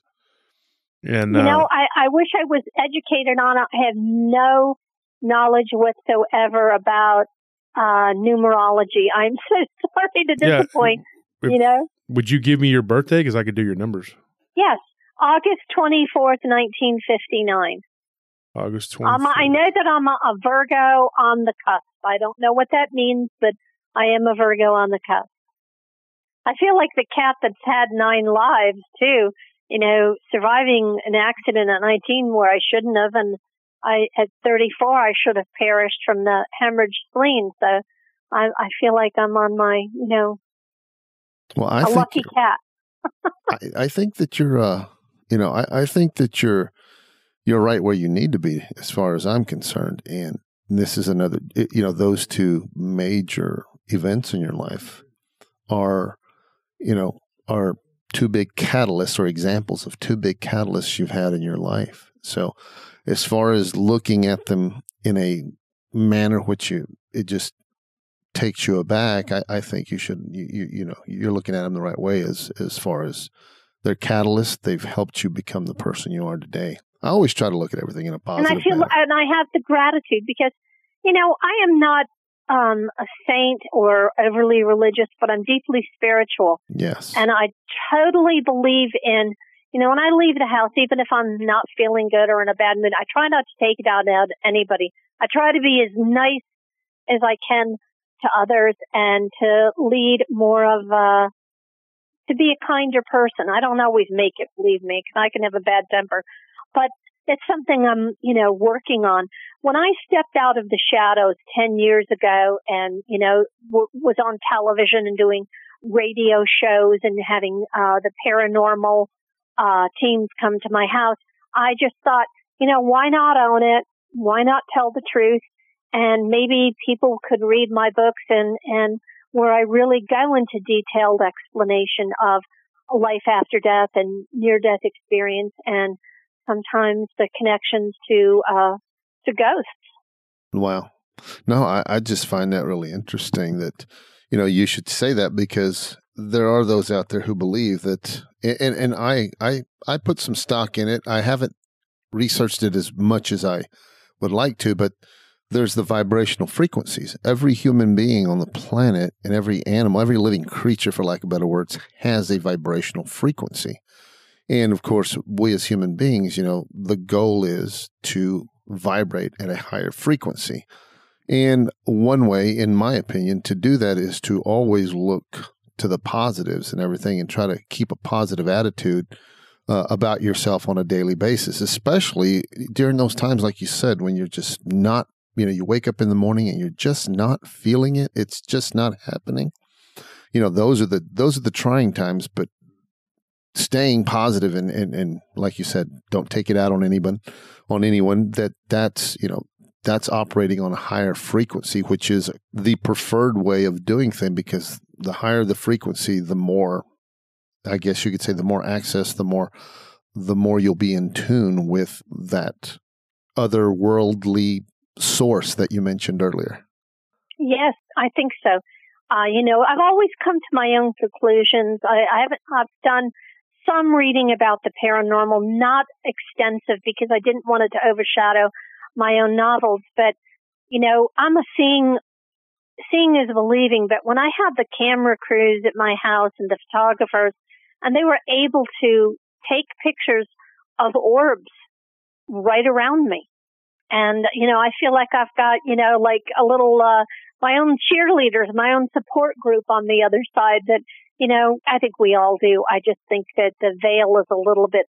A: And
C: You
A: uh,
C: know, I, I wish I was educated on it. I have no knowledge whatsoever about uh, numerology. I'm so sorry to
A: Yeah.
C: disappoint.
A: If-
C: you know?
A: Would you give me your birthday? Because I could do your numbers.
C: Yes, August 24th, 1959.
A: August 20th.
C: Um, I know that I'm a, a Virgo on the cusp. I don't know what that means, but I am a Virgo on the cusp. I feel like the cat that's had nine lives too. You know, surviving an accident at 19 where I shouldn't have, and I at 34 I should have perished from the hemorrhage spleen. So I, I feel like I'm on my, you know,
B: Well, I
C: a
B: think
C: lucky cat.
B: I, I think that you're, uh, you know, I, I think that you're, you're right where you need to be as far as I'm concerned. And this is another, you know, those two major events in your life are, you know, are two big catalysts or examples of two big catalysts you've had in your life. So, as far as looking at them in a manner which you, it just takes you aback, I, I think you should, you, you, you know, you're looking at them the right way as, as far as their catalyst. They've helped you become the person you are today. I always try to look at everything in a positive.
C: and I feel
B: manner.
C: and I have the gratitude because you know I am not um, a saint or overly religious, but I'm deeply spiritual,
B: yes.
C: and I totally believe in. You know, when I leave the house, even if I'm not feeling good or in a bad mood, I try not to take it out on anybody. I try to be as nice as I can to others and to lead more of a, to be a kinder person. I don't always make it, believe me, because I can have a bad temper, but it's something I'm, you know, working on. When I stepped out of the shadows 10 years ago and, you know, w- was on television and doing radio shows and having, uh, the paranormal, uh, teams come to my house, I just thought, you know, why not own it? Why not tell the truth? And maybe people could read my books and, and where I really go into detailed explanation of life after death and near death experience and sometimes the connections to uh to ghosts.
B: Wow. No, I, I just find that really interesting that, you know, you should say that because there are those out there who believe that and, and I, I I put some stock in it. I haven't researched it as much as I would like to, but there's the vibrational frequencies. Every human being on the planet and every animal, every living creature, for lack of better words, has a vibrational frequency. And of course, we as human beings, you know, the goal is to vibrate at a higher frequency. And one way, in my opinion, to do that is to always look to the positives and everything and try to keep a positive attitude uh, about yourself on a daily basis, especially during those times, like you said, when you're just not, you know, you wake up in the morning and you're just not feeling it. It's just not happening. You know, those are the those are the trying times, but staying positive and, and, and like you said, don't take it out on anyone on anyone that that's, you know, that's operating on a higher frequency, which is the preferred way of doing things because the higher the frequency, the more I guess you could say the more access, the more the more you'll be in tune with that otherworldly source that you mentioned earlier.
C: Yes, I think so. Uh, you know, I've always come to my own conclusions. I, I haven't, I've done some reading about the paranormal, not extensive because I didn't want it to overshadow my own novels. But, you know, I'm a seeing, seeing is believing. But when I had the camera crews at my house and the photographers, and they were able to take pictures of orbs right around me. And, you know, I feel like I've got, you know, like a little, uh, my own cheerleaders, my own support group on the other side that, you know, I think we all do. I just think that the veil is a little bit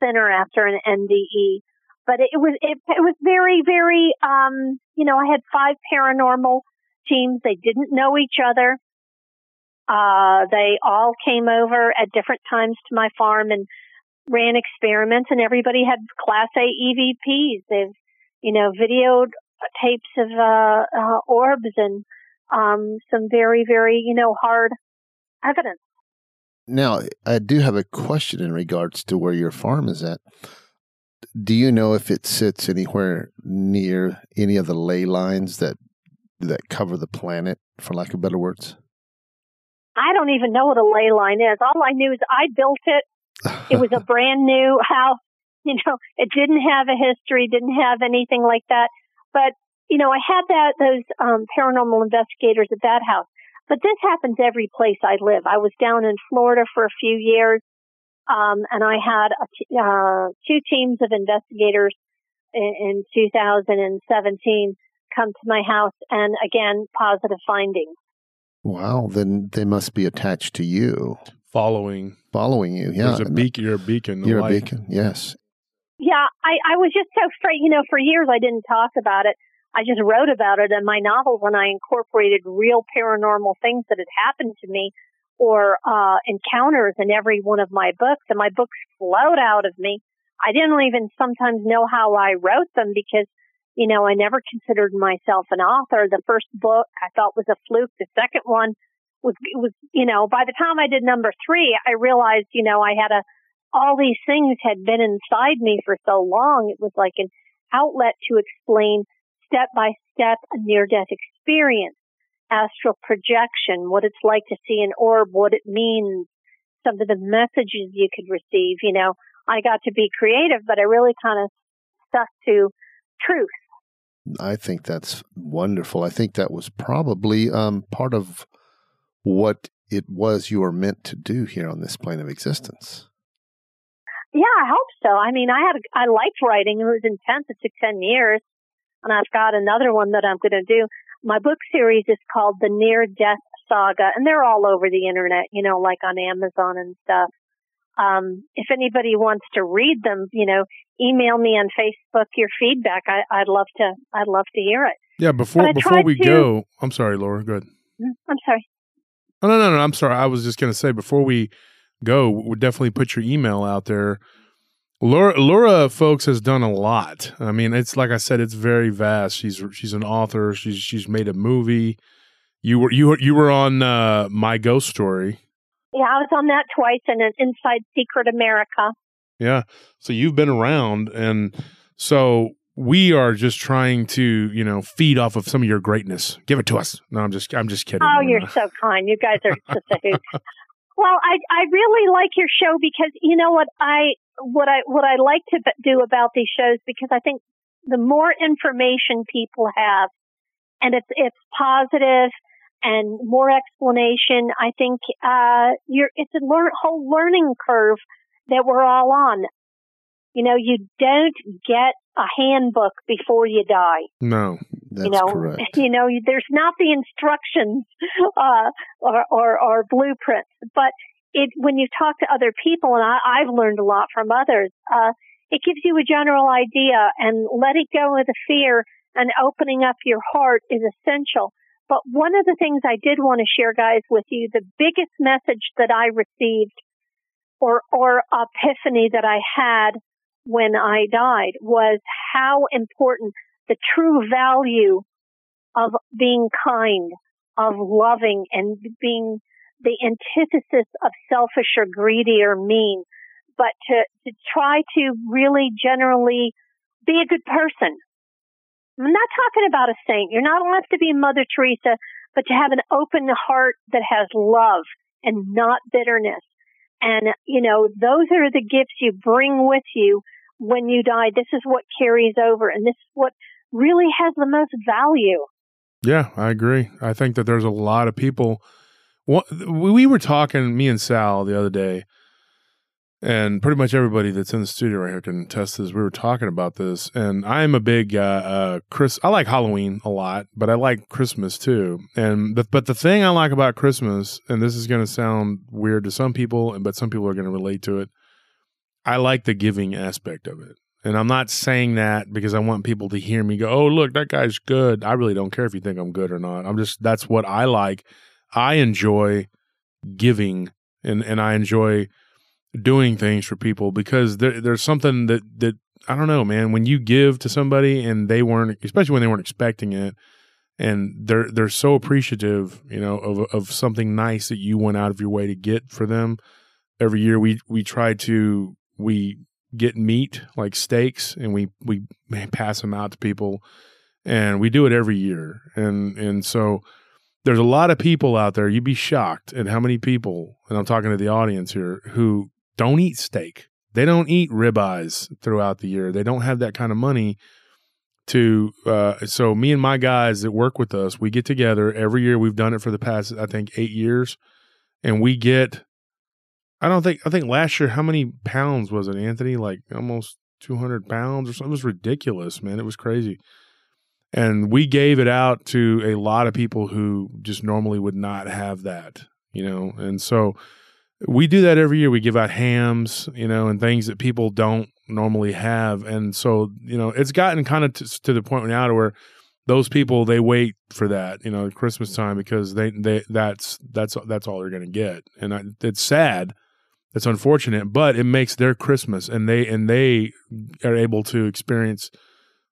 C: thinner after an NDE. But it was, it, it was very, very, um, you know, I had five paranormal teams. They didn't know each other. Uh, they all came over at different times to my farm and ran experiments and everybody had class A EVPs. They've, you know, videoed tapes of, uh, uh, orbs and, um, some very, very, you know, hard evidence.
B: Now, I do have a question in regards to where your farm is at. Do you know if it sits anywhere near any of the ley lines that that cover the planet for lack of better words?
C: I don't even know what a ley line is. All I knew is I built it. It was a brand new house. You know, it didn't have a history, didn't have anything like that. But you know, I had that those um, paranormal investigators at that house. But this happens every place I live. I was down in Florida for a few years, um, and I had a t- uh, two teams of investigators in, in 2017 come to my house, and again, positive findings.
B: Wow, then they must be attached to you,
A: Following.
B: following you. Yeah,
A: There's a beacon. You're a beacon.
B: you're a beacon. Yes.
C: Yeah, I, I was just so afraid. You know, for years I didn't talk about it. I just wrote about it in my novel when I incorporated real paranormal things that had happened to me or uh, encounters in every one of my books, and my books flowed out of me. I didn't even sometimes know how I wrote them because, you know, I never considered myself an author. The first book I thought was a fluke. The second one was was you know by the time I did number three, I realized you know I had a all these things had been inside me for so long. It was like an outlet to explain step by step a near death experience, astral projection, what it's like to see an orb, what it means, some of the messages you could receive. You know, I got to be creative, but I really kind of stuck to truth.
B: I think that's wonderful. I think that was probably um, part of what it was you were meant to do here on this plane of existence.
C: Yeah, I hope so. I mean, I had I liked writing. It was intense. It took ten years, and I've got another one that I'm going to do. My book series is called The Near Death Saga, and they're all over the internet. You know, like on Amazon and stuff. Um, if anybody wants to read them, you know, email me on Facebook your feedback. I, I'd love to. I'd love to hear it.
A: Yeah. Before before we
C: to-
A: go, I'm sorry, Laura. Go ahead.
C: I'm sorry.
A: Oh, no, no, no. I'm sorry. I was just going to say before we go, we'll definitely put your email out there. Laura, Laura, folks, has done a lot. I mean, it's like I said, it's very vast. She's she's an author. She's she's made a movie. You were you were you were on uh, my ghost story.
C: Yeah, I was on that twice and an Inside Secret America.
A: Yeah. So you've been around, and so we are just trying to you know feed off of some of your greatness. Give it to us. No, I'm just I'm just kidding.
C: Oh, you're so kind. You guys are just a hoot. Well, I I really like your show because you know what I what I what I like to do about these shows because I think the more information people have, and it's it's positive and more explanation. I think uh, you're it's a whole learning curve that we're all on. You know, you don't get a handbook before you die
A: No.
B: That's
C: you know,
B: correct.
C: You know, there's not the instructions uh, or, or or blueprints, but it when you talk to other people, and I, I've learned a lot from others. Uh, it gives you a general idea, and letting go of the fear and opening up your heart is essential. But one of the things I did want to share, guys, with you, the biggest message that I received, or or epiphany that I had when I died, was how important the true value of being kind, of loving, and being the antithesis of selfish or greedy or mean, but to, to try to really generally be a good person. I'm not talking about a saint. You're not allowed to be Mother Teresa, but to have an open heart that has love and not bitterness. And, you know, those are the gifts you bring with you when you die. This is what carries over and this is what really has the most value.
A: Yeah, I agree. I think that there's a lot of people. We were talking, me and Sal, the other day, and pretty much everybody that's in the studio right here can test this. We were talking about this, and I'm a big uh, uh, Chris. I like Halloween a lot, but I like Christmas too. And the, but the thing I like about Christmas, and this is going to sound weird to some people, but some people are going to relate to it. I like the giving aspect of it. And I'm not saying that because I want people to hear me go, oh, look, that guy's good. I really don't care if you think I'm good or not. I'm just, that's what I like. I enjoy giving and, and I enjoy doing things for people because there, there's something that, that, I don't know, man, when you give to somebody and they weren't, especially when they weren't expecting it, and they're they're so appreciative, you know, of of something nice that you went out of your way to get for them. Every year we we try to we get meat like steaks and we we pass them out to people and we do it every year and and so there's a lot of people out there. You'd be shocked at how many people, and I'm talking to the audience here, who don't eat steak. They don't eat ribeyes throughout the year. They don't have that kind of money to. Uh, so me and my guys that work with us, we get together every year. We've done it for the past, I think, eight years, and we get. I don't think I think last year how many pounds was it, Anthony? Like almost 200 pounds or something. It was ridiculous, man. It was crazy. And we gave it out to a lot of people who just normally would not have that, you know. And so we do that every year. We give out hams, you know, and things that people don't normally have. And so, you know, it's gotten kind of t- to the point now to where those people they wait for that, you know, Christmas time because they they that's that's that's all they're going to get. And I, it's sad. It's unfortunate, but it makes their Christmas and they and they are able to experience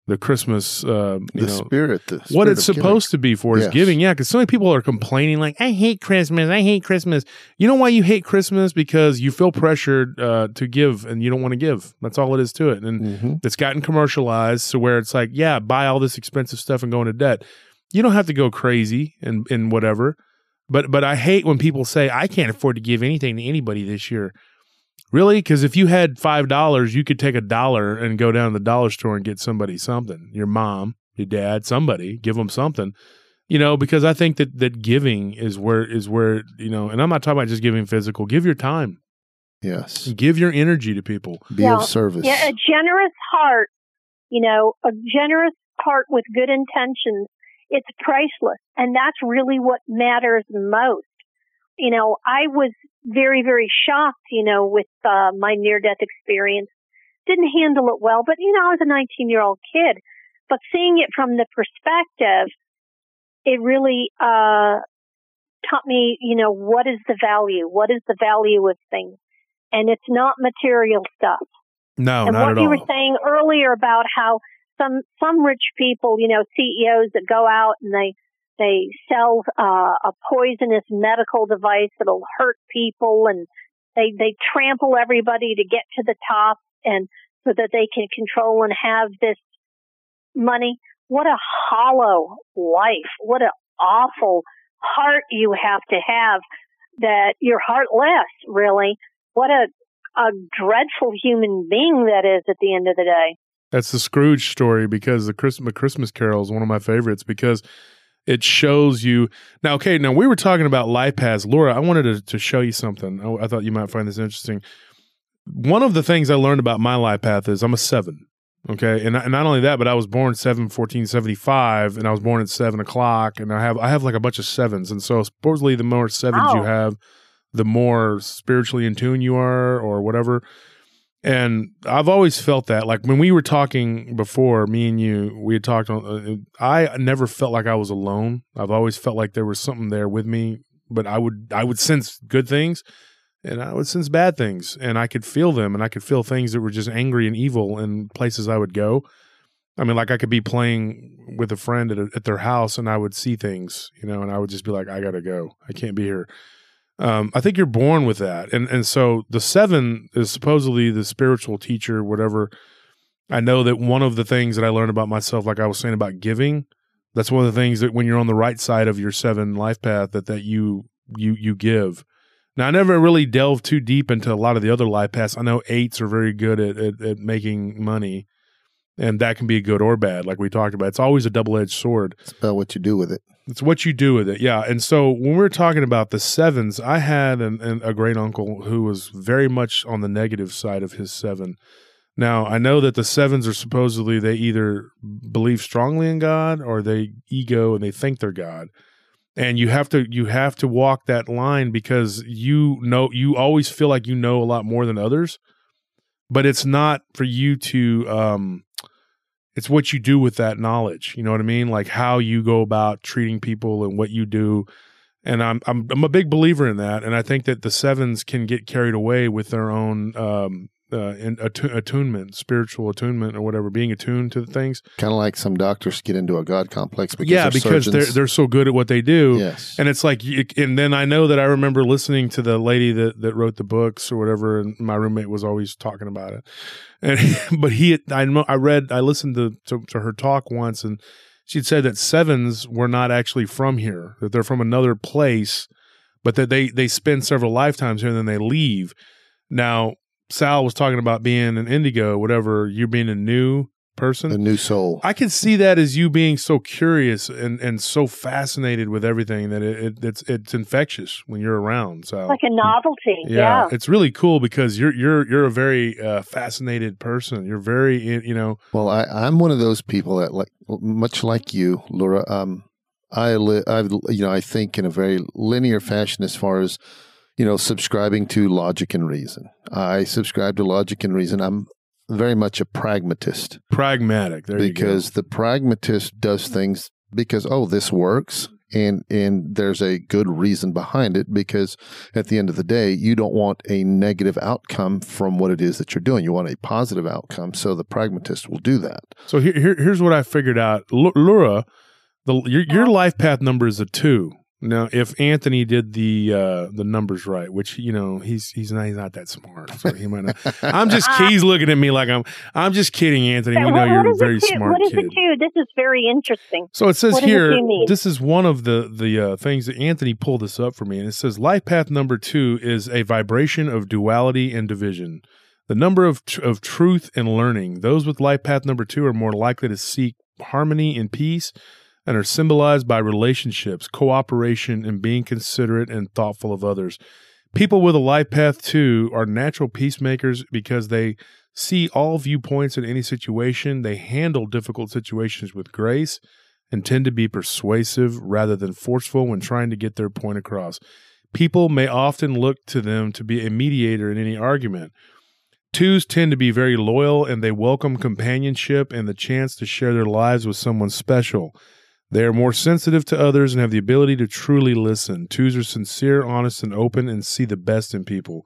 A: the Christmas, uh, you
B: the
A: know,
B: spirit, the
A: what it's
B: of giving.
A: supposed to be for is
B: Yes.
A: giving. Yeah, because so many people are complaining, like, I hate Christmas. I hate Christmas. You know why you hate Christmas? Because you feel pressured uh, to give and you don't want to give. That's all it is to it. And
B: Mhm.
A: it's gotten commercialized to where it's like, yeah, buy all this expensive stuff and go into debt. You don't have to go crazy and, and whatever. But but I hate when people say, I can't afford to give anything to anybody this year. Really? Because if you had five dollars, you could take a dollar and go down to the dollar store and get somebody something. Your mom, your dad, somebody, give them something. You know, because I think that that giving is where is where you know, and I'm not talking about just giving physical. Give your time,
B: Yes.
A: give your energy to people.
B: Be
C: Yeah.
B: of service.
C: Yeah, a generous heart, you know, a generous heart with good intentions, it's priceless. And that's really what matters most. You know, I was very, very shocked, you know, with uh, my near death experience. Didn't handle it well, but, you know, I was a 19 year old kid. But seeing it from the perspective, it really uh, taught me, you know, what is the value? What is the value of things? And it's not material stuff
A: No,
C: and
A: not
C: what
A: at
C: you
A: all.
C: were saying earlier about how some some rich people, you know, CEOs that go out and they they sell uh, a poisonous medical device that'll hurt people, and they they trample everybody to get to the top, and so that they can control and have this money. What a hollow life! What an awful heart you have to have that you're heartless. Really, what a a dreadful human being that is at the end of the day.
A: That's the Scrooge story because the Christmas Christmas Carol is one of my favorites because it shows you now. Okay, now we were talking about life paths, Laura. I wanted to, to show you something. I, I thought you might find this interesting. One of the things I learned about my life path is I'm a seven. Okay, and, and not only that, but I was born seven fourteen seventy five, and I was born at seven o'clock, and I have I have like a bunch of sevens, and so supposedly the more sevens you
C: oh.
A: have, the more spiritually in tune you are, or whatever. And I've always felt that, like when we were talking before, me and you, we had talked on. Uh, I never felt like I was alone. I've always felt like there was something there with me, but I would I would sense good things, and I would sense bad things, and I could feel them, and I could feel things that were just angry and evil in places I would go. I mean, like I could be playing with a friend at, a, at their house, and I would see things, you know, and I would just be like, I gotta go. I can't be here. Um, I think you're born with that, and and so the seven is supposedly the spiritual teacher, whatever. I know that one of the things that I learned about myself, like I was saying about giving, that's one of the things that when you're on the right side of your seven life path, that that you you you give. Now I never really delved too deep into a lot of the other life paths. I know eights are very good at at, at making money, and that can be good or bad, like we talked about. It's always a double edged sword.
B: About what you do with it.
A: It's what you do with it. Yeah. And so when we're talking about the sevens, I had an, an, a great uncle who was very much on the negative side of his seven. Now, I know that the sevens are supposedly they either believe strongly in God or they ego and they think they're God. And you have to you have to walk that line because you know you always feel like you know a lot more than others. But it's not for you to um it's what you do with that knowledge. You know what I mean? Like how you go about treating people and what you do. And I'm I'm I'm a big believer in that. And I think that the sevens can get carried away with their own um uh in attu- attunement, spiritual attunement or whatever, being attuned to the things.
B: Kind of like some doctors get into a God complex because
A: yeah,
B: they're
A: because
B: surgeons.
A: they're they're so good at what they do.
B: yes.
A: And it's like, and then I know that I remember listening to the lady that, that wrote the books or whatever, and my roommate was always talking about it. And but he, I I read, I listened to, to to her talk once, and she'd said that sevens were not actually from here, that they're from another place, but that they they spend several lifetimes here and then they leave. Now, Sal was talking about being an indigo, whatever, you're being a new person.
B: A new soul.
A: I can see that as you being so curious and, and so fascinated with everything that it, it, it's it's infectious when you're around. So
C: like a novelty.
A: yeah,
C: Yeah.
A: it's really cool because you're you're you're a very uh, fascinated person. You're very you know
B: Well, I, I'm one of those people that, like, much like you, Laura. Um, I, li- I, you know, I think in a very linear fashion as far as, you know, subscribing to logic and reason. I subscribe to logic and reason. I'm very much a pragmatist
A: pragmatic. There
B: because the pragmatist does things because oh, this works. And and there's a good reason behind it because at the end of the day, you don't want a negative outcome from what it is that you're doing. You want a positive outcome. So the pragmatist will do that.
A: So here, here here's what I figured out. L- Laura, the your your life path number is a two. Now, if Anthony did the uh, the numbers right, which you know he's he's not he's not that smart, so he might not. I'm just he's looking at me like I'm I'm just kidding, Anthony. We know you're a very
C: two?
A: smart
C: What is
A: kid.
C: it two? This is very interesting.
A: So it says
C: What
A: here, this is one of the the uh, things that Anthony pulled this up for me, and it says life path number two is a vibration of duality and division. The number of tr- of truth and learning. Those with life path number two are more likely to seek harmony and peace, and are symbolized by relationships, cooperation, and being considerate and thoughtful of others. People with a life path two are natural peacemakers because they see all viewpoints in any situation. They handle difficult situations with grace and tend to be persuasive rather than forceful when trying to get their point across. People may often look to them to be a mediator in any argument. Twos tend to be very loyal and they welcome companionship and the chance to share their lives with someone special. They are more sensitive to others and have the ability to truly listen. Twos are sincere, honest, and open and see the best in people.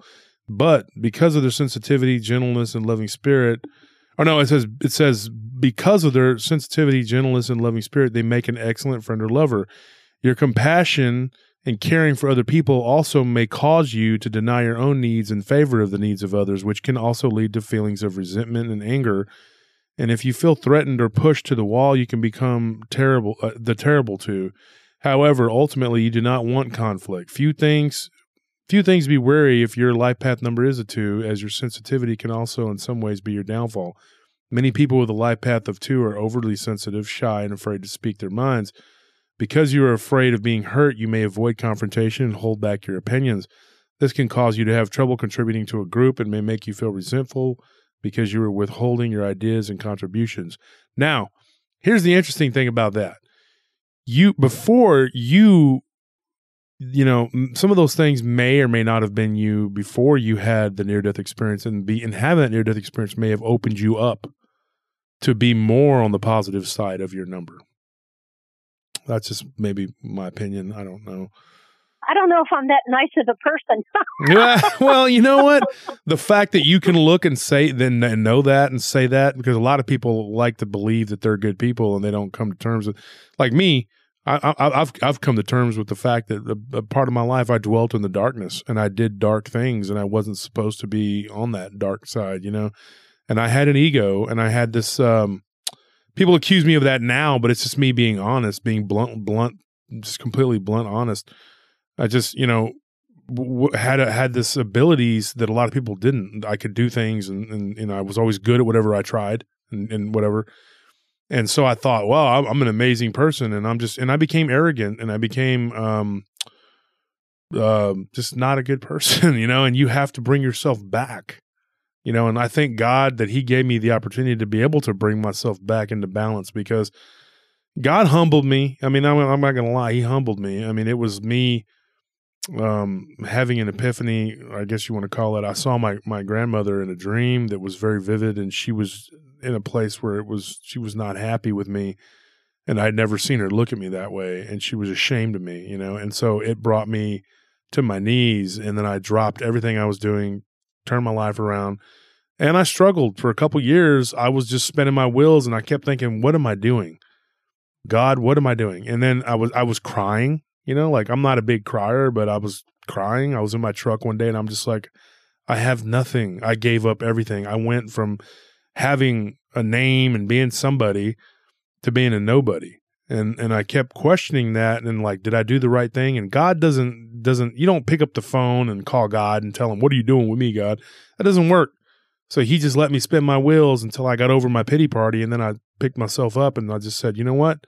A: But because of their sensitivity, gentleness, and loving spirit, or no, it says it says because of their sensitivity, gentleness, and loving spirit, they make an excellent friend or lover. Your compassion and caring for other people also may cause you to deny your own needs in favor of the needs of others, which can also lead to feelings of resentment and anger. And if you feel threatened or pushed to the wall, you can become terrible, uh, the terrible two. However, ultimately, you do not want conflict. Few things, few things be wary if your life path number is a two, as your sensitivity can also, in some ways, be your downfall. Many people with a life path of two are overly sensitive, shy, and afraid to speak their minds. Because you are afraid of being hurt, you may avoid confrontation and hold back your opinions. This can cause you to have trouble contributing to a group and may make you feel resentful because you were withholding your ideas and contributions. Now, here's the interesting thing about that. You before you you know, some of those things may or may not have been you before you had the near death experience and be and having that near death experience may have opened you up to be more on the positive side of your number. That's just maybe my opinion. I don't know.
C: I don't know if I'm that nice of a person.
A: Well, you know what? The fact that you can look and say then and know that and say that because a lot of people like to believe that they're good people and they don't come to terms with, like me. I, I've I've come to terms with the fact that a, a part of my life I dwelt in the darkness and I did dark things and I wasn't supposed to be on that dark side, you know. And I had an ego and I had this. Um, people accuse me of that now, but it's just me being honest, being blunt, blunt, just completely blunt, honest. I just, you know, w- had a, had this abilities that a lot of people didn't. I could do things, and and you know, I was always good at whatever I tried, and, and whatever. And so I thought, well, I'm, I'm an amazing person, and I'm just, and I became arrogant, and I became, um, um, just not a good person, you know. And you have to bring yourself back, you know. And I thank God that He gave me the opportunity to be able to bring myself back into balance because God humbled me. I mean, I'm, I'm not gonna lie, He humbled me. I mean, it was me um having an epiphany i guess you want to call it. I saw my my grandmother in a dream that was very vivid and she was in a place where it was she was not happy with me and i'd never seen her look at me that way and she was ashamed of me you know? And so it brought me to my knees and then i dropped everything i was doing turned my life around and i struggled for a couple years. I was just spinning my wheels and i kept thinking what am i doing? God what am i doing? And then i was i was crying you know, like I'm not a big crier, but I was crying. I was in my truck one day and I'm just like, I have nothing. I gave up everything. I went from having a name and being somebody to being a nobody. and and I kept questioning that and like did I do the right thing and God doesn't doesn't you don't pick up the phone and call God and tell him what are you doing with me God that doesn't work so he just let me spin my wheels until I got over my pity party and then I picked myself up and I just said you know what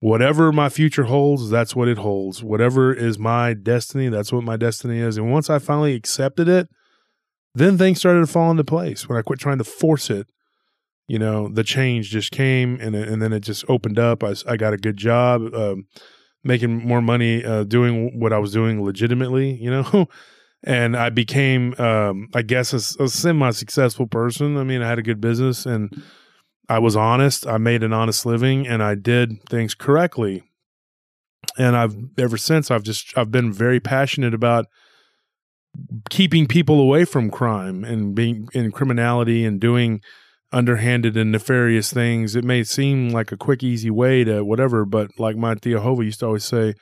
A: whatever my future holds that's what it holds. Whatever is my destiny that's what my destiny is. And once I finally accepted it then things started to fall into place when I quit trying to force it. You know the change just came and and then it just opened up. I, I got a good job um, making more money uh, doing what i was doing legitimately you know? And i became um, i guess a, a semi-successful person. I mean i had a good business and i was honest i made an honest living and i did things correctly and i've ever since i've just i've been very passionate about keeping people away from crime and being in criminality and doing underhanded and nefarious things. It may seem like a quick, easy way to whatever, but like my Tia Hova used to always say,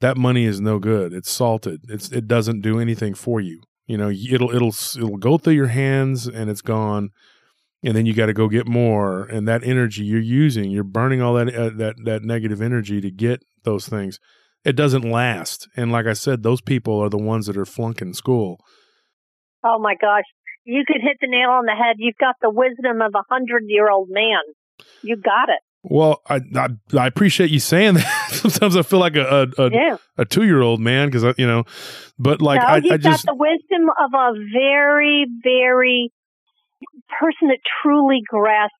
A: that money is no good. It's salted. It's it doesn't do anything for you. You know, it'll it'll it'll go through your hands and it's gone, and then you got to go get more. And that energy you're using, you're burning all that uh, that that negative energy to get those things. It doesn't last. And like I said, those people are the ones that are flunking school.
C: Oh my gosh, you could hit the nail on the head. You've got the wisdom of a hundred year old man. You got it.
A: Well, I, I, I appreciate you saying that. Sometimes I feel like a a, a,
C: Yeah.
A: a two year old man because you know, but like
C: no,
A: I,
C: you've
A: I just
C: got the wisdom of a very, very person that truly grasps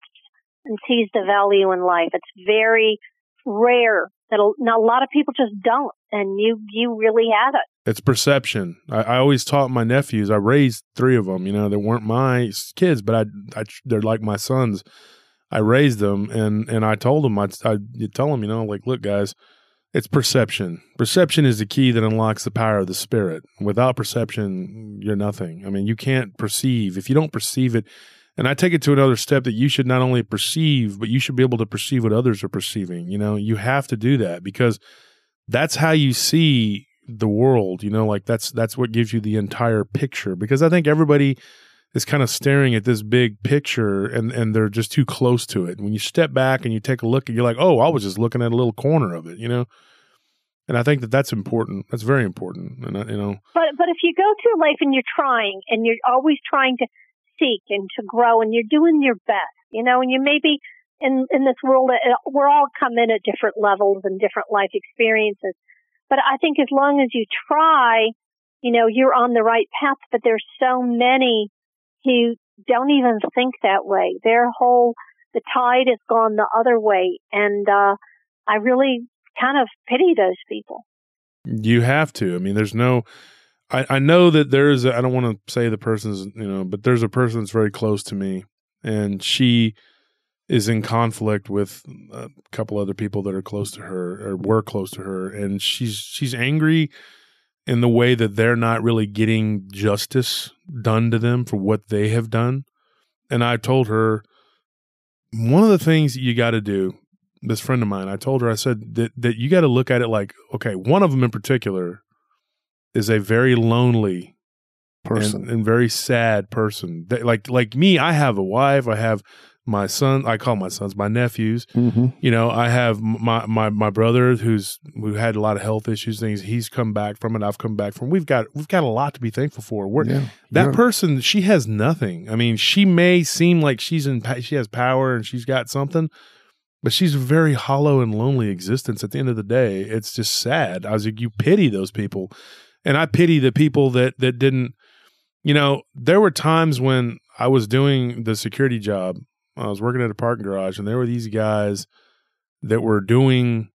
C: and sees the value in life. It's very rare that a, lot of people just don't, and you you really have it.
A: it's perception. I, I always taught my nephews. I raised three of them. You know, they weren't my kids, but I, I they're like my sons. I raised them, and and I told them I I tell them, you know, like look, guys, it's perception. Perception is the key that unlocks the power of the spirit. Without perception, you're nothing. I mean, you can't perceive if you don't perceive it. And I take it to another step that you should not only perceive, but you should be able to perceive what others are perceiving. You know, you have to do that because that's how you see the world. You know, like that's that's what gives you the entire picture. Because I think everybody is kind of staring at this big picture and and they're just too close to it. When you step back and you take a look, you're like, oh, I was just looking at a little corner of it. You know. And I think that that's important. That's very important. And you know,
C: But but if you go through life and you're trying and you're always trying to seek and to grow and you're doing your best, you know, and you maybe in in this world uh, we're all come in at different levels and different life experiences. But I think as long as you try, you know, you're on the right path. But there's so many who don't even think that way. Their whole the tide has gone the other way, and uh, I really kind of pity those people.
A: You have to. I mean, there's no. I, I know that there is. I don't want to say the person's, you know, but there's a person that's very close to me, and she is in conflict with a couple other people that are close to her or were close to her, and she's she's angry in the way that they're not really getting justice done to them for what they have done. And I told her one of the things that you got to do this friend of mine, I told her, I said that that you got to look at it like, okay, one of them in particular is a very lonely
B: person.
A: and, and very sad person. They, like like me, I have a wife, I have my son, I call my sons my nephews.
B: hmm
A: You know, I have my my my brother who's who had a lot of health issues, things. He's come back from it. I've come back from. We've got we've got a lot to be thankful for. We're,
B: Yeah.
A: that
B: Yeah.
A: person, she has nothing. I mean, she may seem like she's in, she has power and she's got something, but she's a very hollow and lonely existence. At the end of the day, it's just sad. I was like, you pity those people, and I pity the people that that didn't. You know, there were times when I was doing the security job. I was working at a parking garage, and there were these guys that were doing,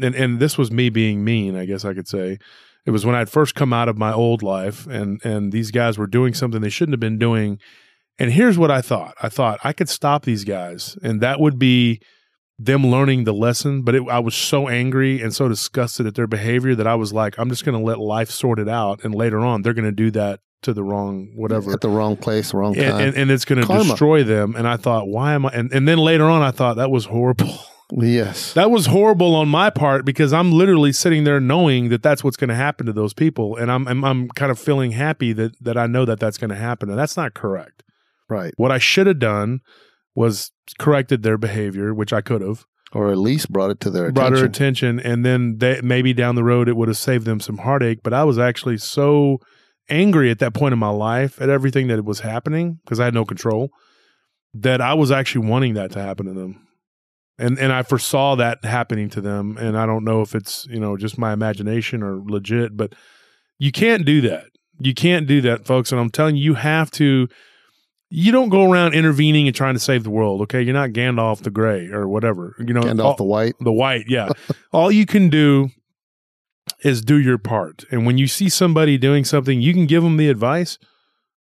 A: and and this was me being mean, I guess I could say. It was when I'd first come out of my old life, and and these guys were doing something they shouldn't have been doing. And here's what I thought: I thought I could stop these guys, and that would be them learning the lesson. But it, I was so angry and so disgusted at their behavior that I was like, I'm just going to let life sort it out, and later on they're going to do that to the wrong whatever
B: At the wrong place, wrong time.
A: and, and, and it's going to destroy them. And I thought, why am I? And, and then later on, I thought that was horrible.
B: yes.
A: that was horrible on my part because I'm literally sitting there knowing that that's what's going to happen to those people, and I'm I'm, I'm kind of feeling happy that that I know that that's going to happen, and that's not correct.
B: right.
A: What I should have done was corrected their behavior, which I could have,
B: or at least brought it to their
A: brought
B: attention.
A: her attention, and then they, maybe down the road it would have saved them some heartache. But I was actually so angry at that point in my life at everything that was happening because I had no control that I was actually wanting that to happen to them. And and I foresaw that happening to them and I don't know if it's, you know, just my imagination or legit, but you can't do that. You can't do that, folks, and I'm telling you you have to you don't go around intervening and trying to save the world, okay? You're not Gandalf the Gray or whatever. You know,
B: Gandalf
A: all-
B: the White.
A: the white, yeah. All you can do is do your part. And when you see somebody doing something, you can give them the advice.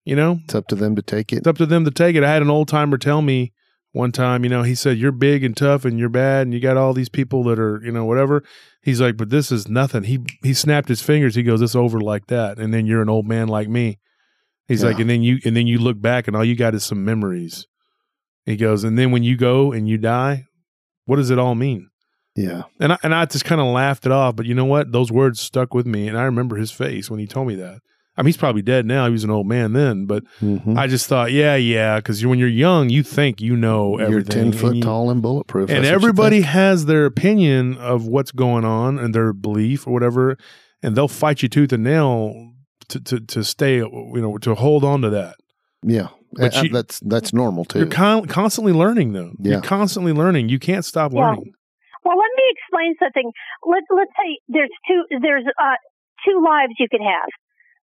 A: You know,
B: It's up to them to take it.
A: it's up to them to take it. I had an old timer tell me one time, you know, he said, You're big and tough and you're bad and you got all these people that are, you know, whatever. He's like, But this is nothing. He he snapped his fingers. He goes, It's over like that. And then you're an old man like me. He's
B: Yeah.
A: like, and then you and then you look back and all you got is some memories. He goes, and then when you go and you die, what does it all mean?
B: Yeah.
A: And I, and I just kind of laughed it off. But you know what? Those words stuck with me. And I remember his face when he told me that. I mean, he's probably dead now. He was an old man then. But
B: hmm
A: I just thought, yeah, yeah. Because when you're young, you think you know everything.
B: You're
A: everything.
B: ten
A: and
B: foot
A: you-
B: tall and bulletproof.
A: And
B: That's
A: everybody has their opinion of what's going on and their belief or whatever. And they'll fight you tooth and nail to, to, to stay, you know, to hold on to that.
B: Yeah.
A: But
B: Uh,
A: you-
B: that's that's normal too.
A: You're con- constantly learning, though.
B: Yeah.
A: You're constantly learning. You can't stop
C: Yeah.
A: learning.
C: Explain something. Let let's say there's two there's uh two lives you could have.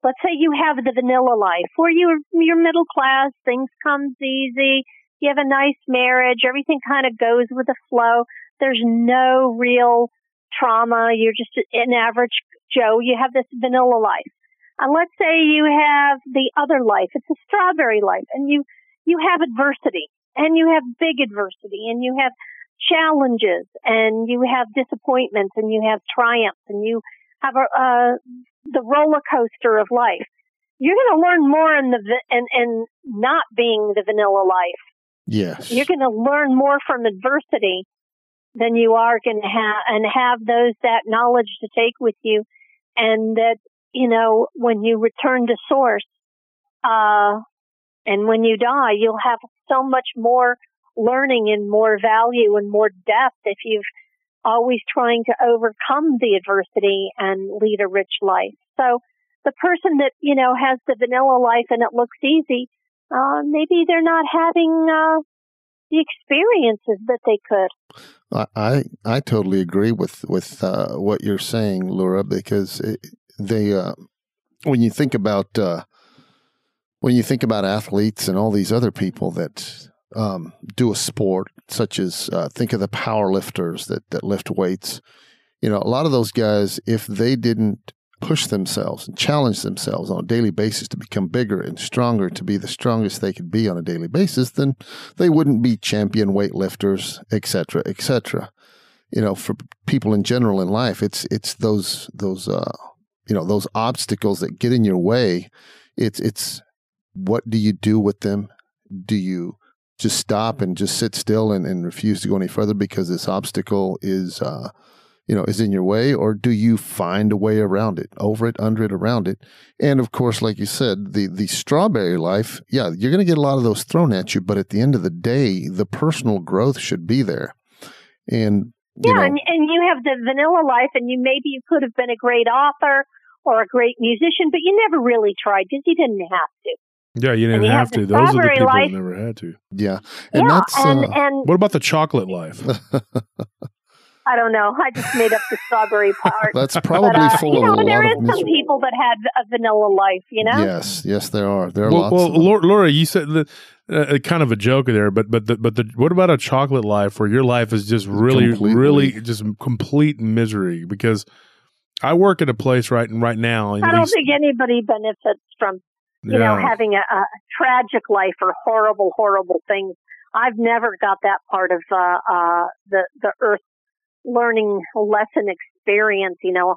C: Let's say you have the vanilla life where you're you're middle class, things comes easy, you have a nice marriage, everything kind of goes with the flow. There's no real trauma. You're just an average Joe. You have this vanilla life. And let's say you have the other life. It's a strawberry life and you you have adversity and you have big adversity and you have challenges and you have disappointments and you have triumphs and you have a, uh, the roller coaster of life. You're going to learn more in the and and not being the vanilla life.
B: yes.
C: You're going to learn more from adversity than you are going to have and have those that knowledge to take with you, and that you know when you return to source, uh, and when you die, you'll have so much more learning and more value and more depth if you've always trying to overcome the adversity and lead a rich life. So the person that, you know, has the vanilla life and it looks easy, uh, maybe they're not having, uh, the experiences that they could.
B: I, I I totally agree with with uh, what you're saying, Lura, because it, they uh, when you think about uh, when you think about athletes and all these other people that um, do a sport, such as uh, think of the power lifters that that lift weights. You know, a lot of those guys, if they didn't push themselves and challenge themselves on a daily basis to become bigger and stronger, to be the strongest they could be on a daily basis, then they wouldn't be champion weightlifters, et cetera, et cetera. You know, for people in general in life, it's it's those those uh, you know those obstacles that get in your way. It's it's what do you do with them? Do you just stop and just sit still and, and refuse to go any further because this obstacle is uh, you know is in your way, or do you find a way around it, over it, under it, around it? And of course, like you said, the the strawberry life, yeah, you're going to get a lot of those thrown at you, but at the end of the day, the personal growth should be there. And you
C: Yeah,
B: know,
C: and, and you have the vanilla life, and you maybe you could have been a great author or a great musician, but you never really tried because you didn't have to.
A: Yeah, you didn't have
C: have
A: to. Those are the people
C: life.
A: that never had to.
B: yeah, and
C: yeah,
B: that's
C: and
B: uh,
C: and
A: What about the chocolate life?
C: I don't know. I just made up the strawberry part.
B: that's
C: But,
B: probably
C: uh,
B: full
C: you
B: of
C: know,
B: a
C: there
B: lot
C: is
B: of
C: some people that had a vanilla life. You know.
B: Yes, yes, there are. There are
A: well,
B: lots.
A: well
B: of them.
A: Lura, Lura, you said that, uh, kind of a joke there, but but the, but the, what about a chocolate life where your life is just really,
B: Completely.
A: really just complete misery? Because I work at a place right and right now.
C: I don't
A: least-
C: think anybody benefits from you know having a, a tragic life or horrible, horrible things. I've never got that part of uh, uh, the the earth learning lesson experience. You know,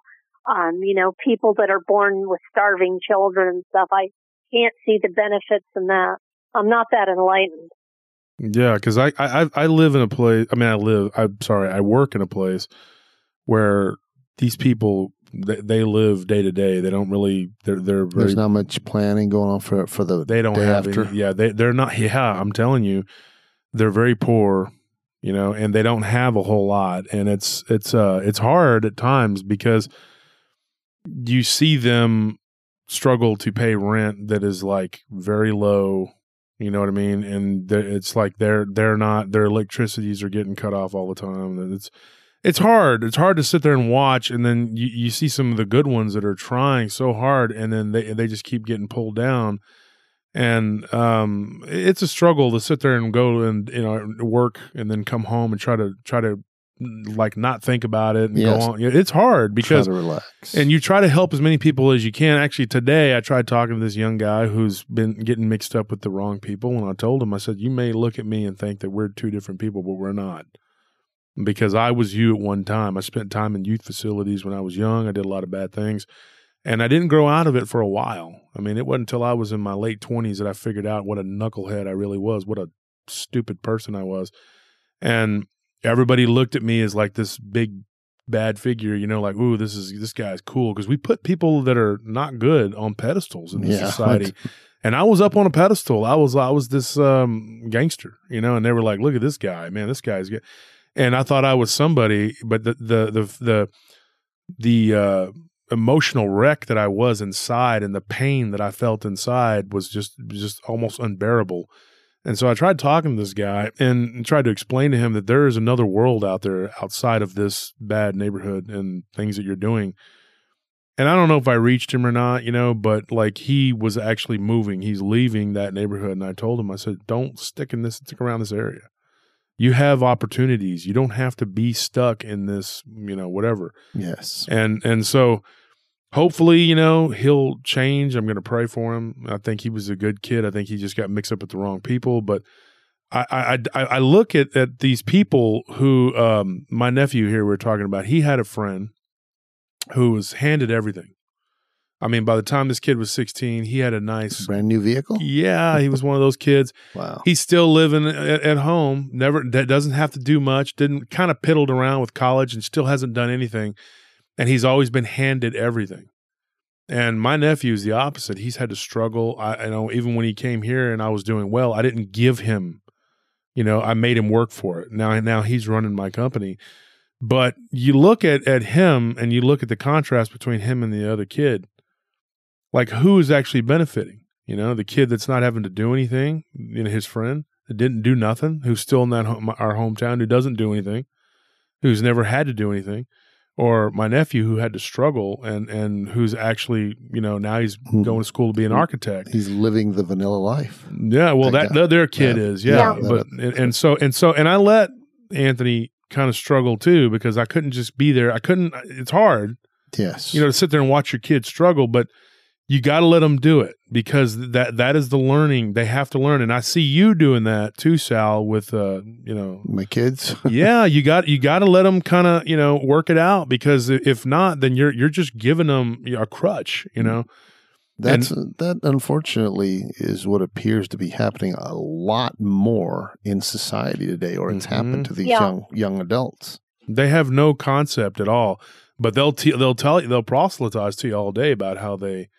C: um, you know, people that are born with starving children and stuff. I can't see the benefits in that. I'm not that enlightened.
A: Yeah, because I, I I live in a place. I mean, I live. I'm sorry, I work in a place where these people they, they live day to day. They don't really. They're they're very.
B: There's not much planning going on for for the
A: they don't have.
B: after.
A: Any, yeah, they they're not. Yeah, I'm telling you, they're very poor. you know, and they don't have a whole lot, and it's it's uh it's hard at times because you see them struggle to pay rent that is like very low. You know what I mean? And it's like they're they're not their electricities are getting cut off all the time. And it's it's hard. It's hard to sit there and watch, and then you, you see some of the good ones that are trying so hard, and then they they just keep getting pulled down. And um, it's a struggle to sit there and go and you know work, and then come home and try to try to like not think about it and
B: Yes.
A: go on. It's hard because
B: Try to relax.
A: and you try to help as many people as you can. Actually, today I tried talking to this young guy who's been getting mixed up with the wrong people, and I told him, I said, "You may look at me and think that we're two different people, but we're not." Because I was you at one time. I spent time in youth facilities when I was young. I did a lot of bad things, and I didn't grow out of it for a while. I mean, it wasn't until I was in my late twenties that I figured out what a knucklehead I really was, what a stupid person I was, and everybody looked at me as like this big bad figure, you know, like, ooh, this is this guy's cool. Because we put people that are not good on pedestals in this
B: Yeah.
A: society. And I was up on a pedestal. I was I was this um gangster, you know, and they were like, look at this guy, man, this guy's good. And I thought I was somebody, but the the the the the uh emotional wreck that I was inside and the pain that I felt inside was just just almost unbearable. And so I tried talking to this guy and tried to explain to him that there is another world out there outside of this bad neighborhood and things that you're doing. And I don't know if I reached him or not, you know, but like he was actually moving. He's leaving that neighborhood. And I told him, I said, don't stick in this, stick around this area. You have opportunities. You don't have to be stuck in this, you know, whatever.
B: Yes.
A: and and so hopefully you know he'll change. I'm going to pray for him. I think he was a good kid. I think he just got mixed up with the wrong people. But i i i, I look at at these people who um my nephew here we are talking about he had a friend who was handed everything i mean by the time this kid was 16 he had a nice
B: Brand new vehicle.
A: yeah he was one of those kids
B: Wow.
A: He's still living at, at home. Never that doesn't have to do much. Didn't kind of piddled around with college and still hasn't done anything. And he's always been handed everything. And my nephew's the opposite. He's had to struggle. I, I know even when he came here and I was doing well, I didn't give him. You know, I made him work for it. Now, now he's running my company. But you look at at him and you look at the contrast between him and the other kid. Like who is actually benefiting? You know, the kid that's not having to do anything, you know, his friend that didn't do nothing, who's still in that home, our hometown, who doesn't do anything, who's never had to do anything, or my nephew who had to struggle and and who's actually, you know, now he's
B: Hmm.
A: going to school to be an architect.
B: He's living the vanilla life.
A: Yeah, well,
B: That
A: that,
B: guy.
A: that their kid
B: Yeah.
A: is, yeah.
B: Yeah.
A: But and, and so and so and I let Anthony kind of struggle too because I couldn't just be there. I couldn't. It's hard,
B: Yes.
A: you know, to sit there and watch your kid struggle, but you got to let them do it because that that is the learning they have to learn. And I see you doing that too, Sal. With uh, you know,
B: my kids.
A: yeah, you got you got to let them kind of you know work it out because if not, then you're you're just giving them a crutch, you know.
B: That's that. Unfortunately, is what appears to be happening a lot more in society today, or it's
A: Mhm.
B: happened to these
C: Yeah.
B: young young adults.
A: They have no concept at all, but they'll te- they'll tell you they'll proselytize to you all day about how they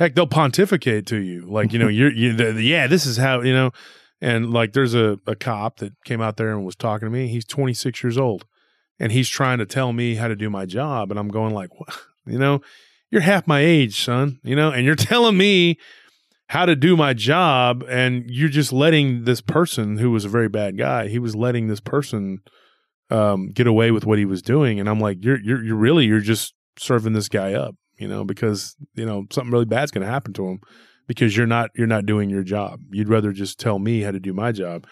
A: heck they'll pontificate to you like you know you're you the, the- yeah this is how you know and like there's a, a cop that came out there and was talking to me he's 26 years old and he's trying to tell me how to do my job and I'm going like what? you know you're half my age son you know and you're telling me how to do my job and you're just letting this person who was a very bad guy he was letting this person um, get away with what he was doing. And I'm like, you're, you're, you're really, you're just serving this guy up, you know, because, you know, something really bad's going to happen to him because you're not, you're not doing your job. You'd rather just tell me how to do my job.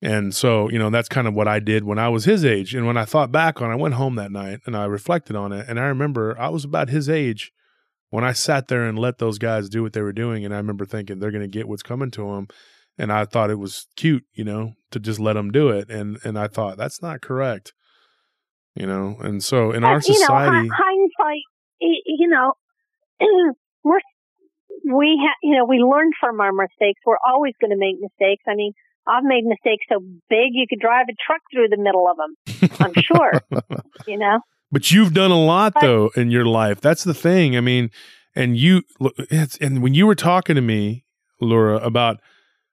A: And so, you know, that's kind of what I did when I was his age. And when I thought back on, I went home that night and I reflected on it. And I remember I was about his age when I sat there and let those guys do what they were doing. And I remember thinking they're going to get what's coming to them. And I thought it was cute, you know, to just let them do it. And and I thought that's not correct, you know. And so in our
C: But, you know,
A: society,
C: hindsight, you know, we're we have, you know, we learn from our mistakes. We're always going to make mistakes. I mean, I've made mistakes so big you could drive a truck through the middle of them. I'm sure, you know.
A: But you've done a lot
C: But-
A: though in your life. That's the thing. I mean, and you and when you were talking to me, Lura, about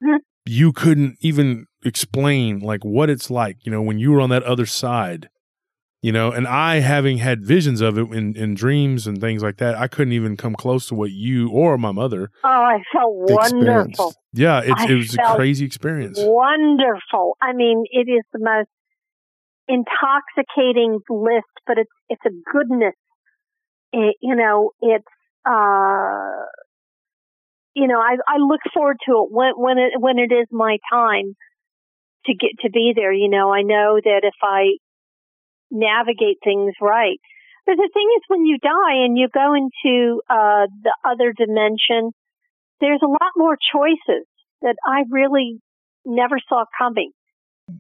C: Mhm.
A: you couldn't even explain like what it's like, you know, when you were on that other side, you know, and I having had visions of it in, in dreams and things like that, I couldn't even come close to what you or my mother.
C: Oh, I felt wonderful.
A: Yeah, it's,
C: I
A: it was a crazy experience.
C: Wonderful. I mean, it is the most intoxicating bliss, but it's it's a goodness. It, you know, it's uh, you know, I I look forward to it when when it when it is my time to get to be there. You know, I know that if I navigate things right. But the thing is, when you die and you go into uh, the other dimension, there's a lot more choices that I really never saw coming.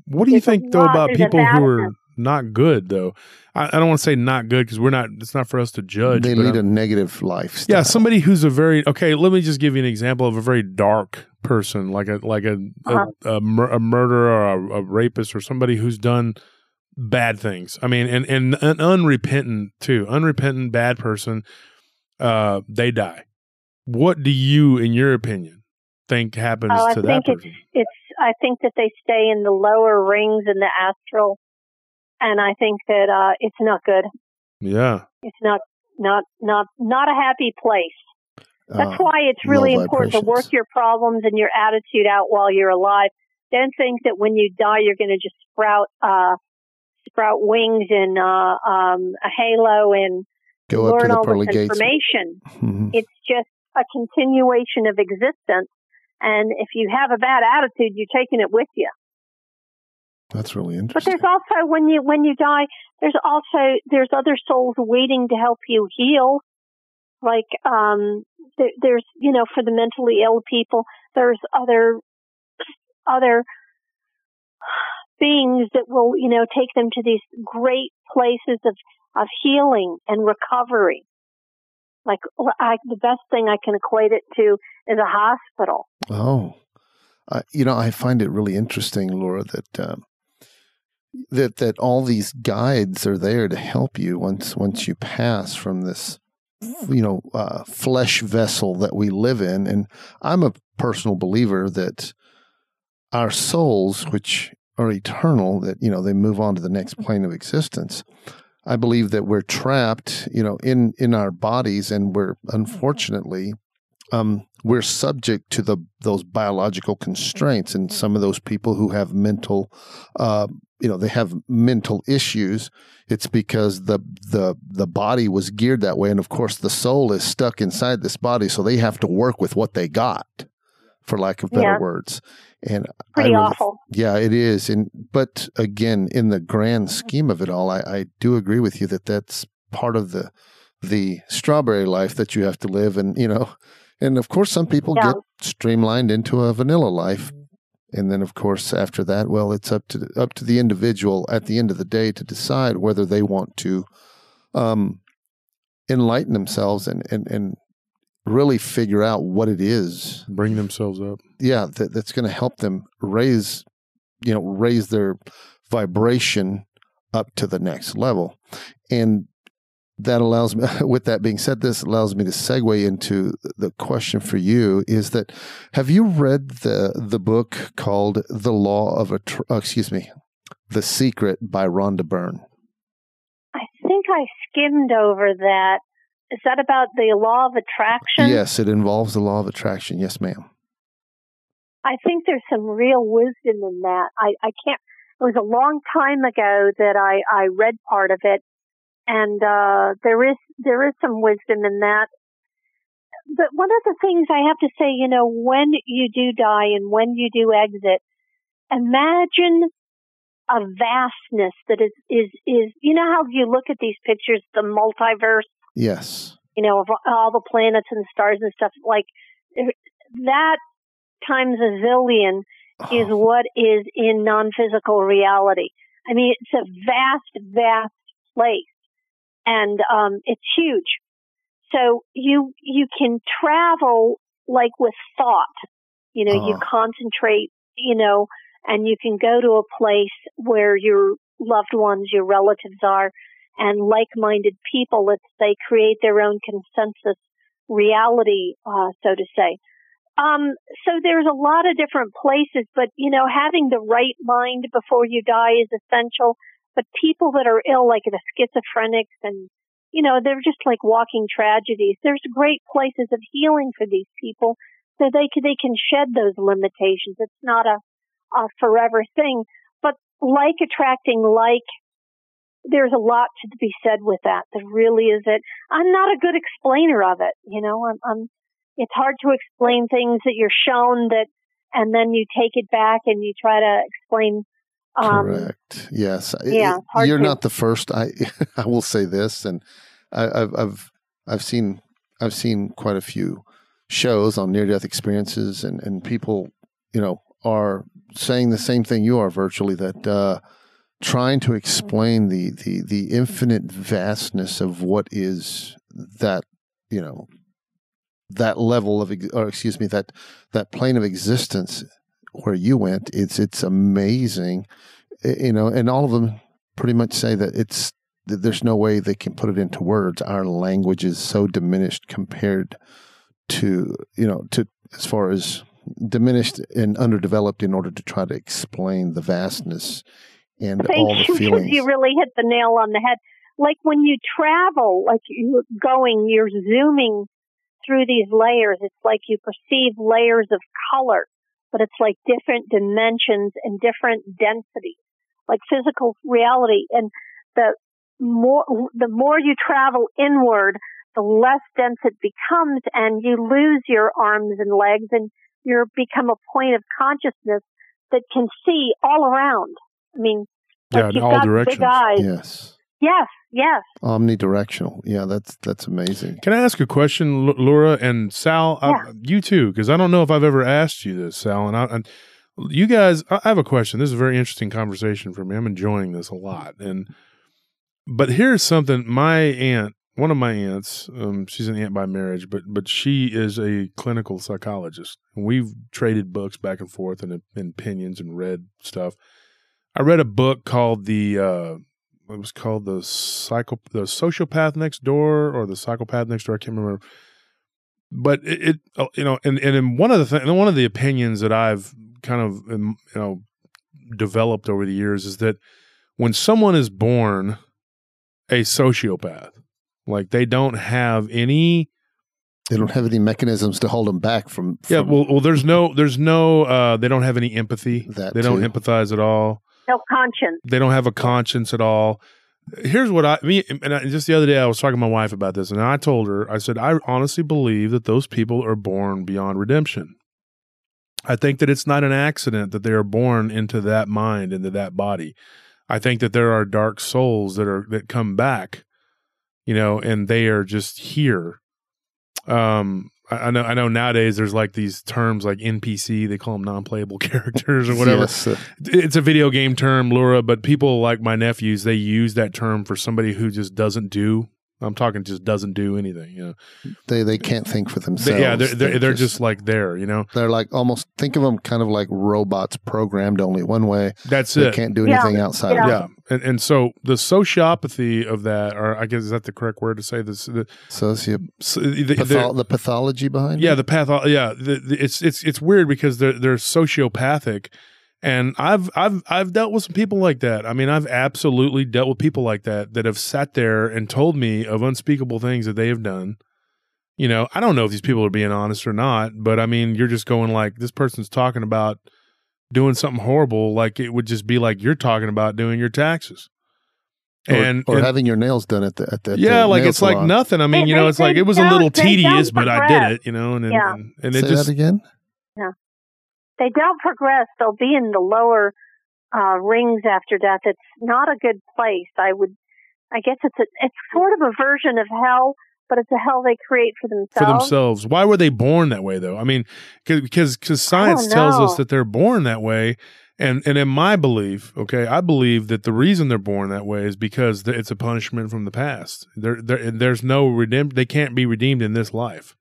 A: What do you
C: There's
A: think though
C: lot-
A: about people who are not good though? I, I don't want to say not good because we're not. It's not for us to judge.
B: they
A: but
B: lead
A: I'm-
B: a negative lifestyle.
A: yeah, somebody who's a very okay. Let me just give you an example of a very dark person, like a like a
C: Uh-huh.
A: a, a, mur- a murderer or a, a rapist or somebody who's done bad things. I mean, and and an unrepentant too, unrepentant bad person. Uh, they die. What do you, in your opinion, think happens
C: Oh, I
A: to that
C: think
A: person?
C: It's I think that they stay in the lower rings in the astral, and I think that uh, it's not good.
A: Yeah,
C: It's not not not not a happy place. That's
B: Uh,
C: why it's really
B: low
C: important to work your problems and your attitude out while you're alive. Don't think that when you die you're going to just sprout uh, sprout wings and uh, um, a halo and
B: go
C: learn
B: the
C: all this
B: gates.
C: information.
B: Mhm.
C: It's just a continuation of existence. And if you have a bad attitude, you're taking it with you.
B: That's really interesting.
C: But there's also when you when you die, there's also there's other souls waiting to help you heal. Like um, there, there's you know for the mentally ill people, there's other other beings that will you know take them to these great places of of healing and recovery. Like I, the best thing I can equate it to is a hospital.
B: Oh, you know, I find it really interesting, Lura, that um, that that all these guides are there to help you once once you pass from this, you know, uh, flesh vessel that we live in. And I'm a personal believer that our souls, which are eternal, that you know they move on to the next plane of existence. I believe that we're trapped, you know, in in our bodies, and we're unfortunately um, we're subject to the those biological constraints, and some of those people who have mental, uh, you know, they have mental issues. It's because the the the body was geared that way, and of course, the soul is stuck inside this body, so they have to work with what they got, for lack of better
C: Yeah.
B: words. And
C: Pretty awful.
B: yeah, it is. And but again, in the grand scheme of it all, I, I do agree with you that that's part of the the strawberry life that you have to live. And you know, and of course, some people
C: Yeah.
B: get streamlined into a vanilla life. And then, of course, after that, well, it's up to up to the individual at the end of the day to decide whether they want to um, enlighten themselves and, and and really figure out what it is
A: bring themselves up.
B: yeah that, that's going to help them raise you know raise their vibration up to the next level and that allows me with that being said this allows me to segue into the question for you is that have you read the the book called the law of a uh, excuse me the secret by rhonda byrne
C: I think I skimmed over that. Is that about the law of attraction?
B: yes it involves the law of attraction yes ma'am
C: I think there's some real wisdom in that. I, I can't, it was a long time ago that I, I read part of it and, uh, there is, there is some wisdom in that. But one of the things I have to say, you know, when you do die and when you do exit, imagine a vastness that is, is, is, you know how you look at these pictures, the multiverse,
B: yes
C: you know, of all the planets and stars and stuff, like that times a zillion is
B: Oh,
C: what is in non-physical reality. I mean, it's a vast, vast place and, um, it's huge. So you, you can travel like with thought, you know, you
B: Oh.
C: concentrate, you know, and you can go to a place where your loved ones, your relatives are and like-minded people, let's say, create their own consensus reality, uh, so to say. Um, so there's a lot of different places, but you know, having the right mind before you die is essential. But people that are ill, like the schizophrenics and, you know, they're just like walking tragedies. There's great places of healing for these people so they can, they can shed those limitations. It's not a, a forever thing, but like attracting like, there's a lot to be said with that. There really is it. I'm not a good explainer of it. You know, I'm, I'm, it's hard to explain things that you're shown that, and then you take it back and you try to explain
B: um, Correct. Yes.
C: Yeah.
B: You're
C: to.
B: not the first. I I will say this, and I, have I've I've seen I've seen quite a few shows on near death experiences, and and people, you know, are saying the same thing you are virtually that. Uh, trying to mm-hmm. explain the, the the infinite vastness of what is that you know that level of or excuse me that that plane of existence where you went, it's it's amazing, eh, you know, and all of them pretty much say that it's that there's no way they can put it into words. Our language is so diminished compared to you know to as far as diminished and underdeveloped in order to try to explain the vastness and
C: Thank
B: all the
C: you,
B: feelings.
C: You really hit the nail on the head. Like when you travel, like you're going, you're zooming through these layers. It's like you perceive layers of color but it's like different dimensions and different densities, like physical reality. And the more, the more you travel inward, the less dense it becomes and you lose your arms and legs and you become a point of consciousness that can see all around. I mean,
A: yeah,
C: like
A: in all directions.
C: Big eyes.
B: Yes.
C: Yes, yes.
B: Omnidirectional. Yeah, that's that's amazing.
A: Can I ask a question, Lura and Sal?
C: Yeah.
A: I, you too, because I don't know if I've ever asked you this, Sal. And, I, and you guys, I have a question. This is a very interesting conversation for me. I'm enjoying this a lot. And but here's something. My aunt, one of my aunts, um, she's an aunt by marriage, but but she is a clinical psychologist, and we've traded books back and forth and, and opinions and read stuff. I read a book called the uh, it was called the psycho the sociopath next door or the psychopath next door. I can't remember. But it, it uh, you know, and and in one of the th- one of the opinions that I've kind of um, you know developed over the years is that when someone is born a sociopath, like they don't have any
B: they don't have any mechanisms to hold them back from, from
A: yeah well well there's no there's no uh they don't have any empathy
B: That
A: they don't empathize at all
C: No conscience.
A: they don't have a conscience at all. Here's what I mean, and I, just the other day I was talking to my wife about this, and I told her I said I honestly believe that those people are born beyond redemption. I think that it's not an accident that they are born into that mind, into that body. I think that there are dark souls that are that come back, you know, and they are just here. Um, I, I know I know nowadays there's like these terms like NPC, they call them non-playable characters or whatever
B: Yes,
A: it's a video game term, Lura, but people like my nephews, they use that term for somebody who just doesn't do. I'm talking just doesn't do anything. You know,
B: they they can't think for
A: They-
B: themselves.
A: yeah, they're they're, they're just like there. You know,
B: they're like almost think of them kind of like robots programmed only one way.
A: that's
B: They
A: it.
B: can't do
C: Yeah.
B: anything outside
C: Yeah.
B: of
A: yeah,
B: that.
A: And and so the sociopathy of that, or I guess is that the correct word to say this? The,
B: Socio
A: so the,
B: patho- the pathology behind
A: yeah,
B: it.
A: the path. Yeah, the, the, it's it's it's weird because they're they're sociopathic, and I've I've I've dealt with some people like that. I mean, I've absolutely dealt with people like that that have sat there and told me of unspeakable things that they have done. You know, I don't know if these people are being honest or not, but I mean, you're just going like this person's talking about doing something horrible, like it would just be like you're talking about doing your taxes.
B: or,
A: And,
B: or
A: and-
B: having your nails done at the at the
A: yeah,
B: the
A: like
B: nail
A: it's like nothing. I mean,
C: They-
A: you know, it's like it was a little tedious,
C: don't
A: but I did it, you know, and and,
C: Yeah.
A: and, and
B: Say
A: it just
B: that again.
C: They don't progress. They'll be in the lower uh, rings after death. It's not a good place. I would, I guess it's a, it's sort of a version of hell, but it's a hell they create for themselves.
A: for themselves. Why were they born that way, though? I mean, because because science tells us that they're born that way, and and in my belief, okay, I believe that the reason they're born that way is because it's a punishment from the past. There, there's no redeem. They can't be redeemed in this life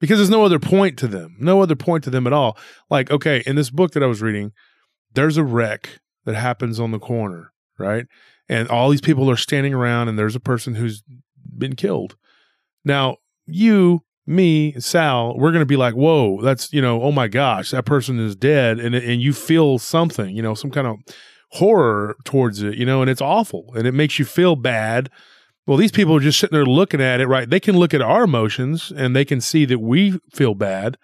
A: because there's no other point to them. No other point to them at all. Like, okay, in this book that I was reading, there's a wreck that happens on the corner, right? And all these people are standing around, and there's a person who's been killed. Now, you me, Sal, we're going to be like, whoa, that's, you know, oh my gosh, that person is dead. And, and you feel something, you know, some kind of horror towards it, you know, and it's awful and it makes you feel bad. Well, these people are just sitting there looking at it, right? They can look at our emotions and they can see that we feel bad,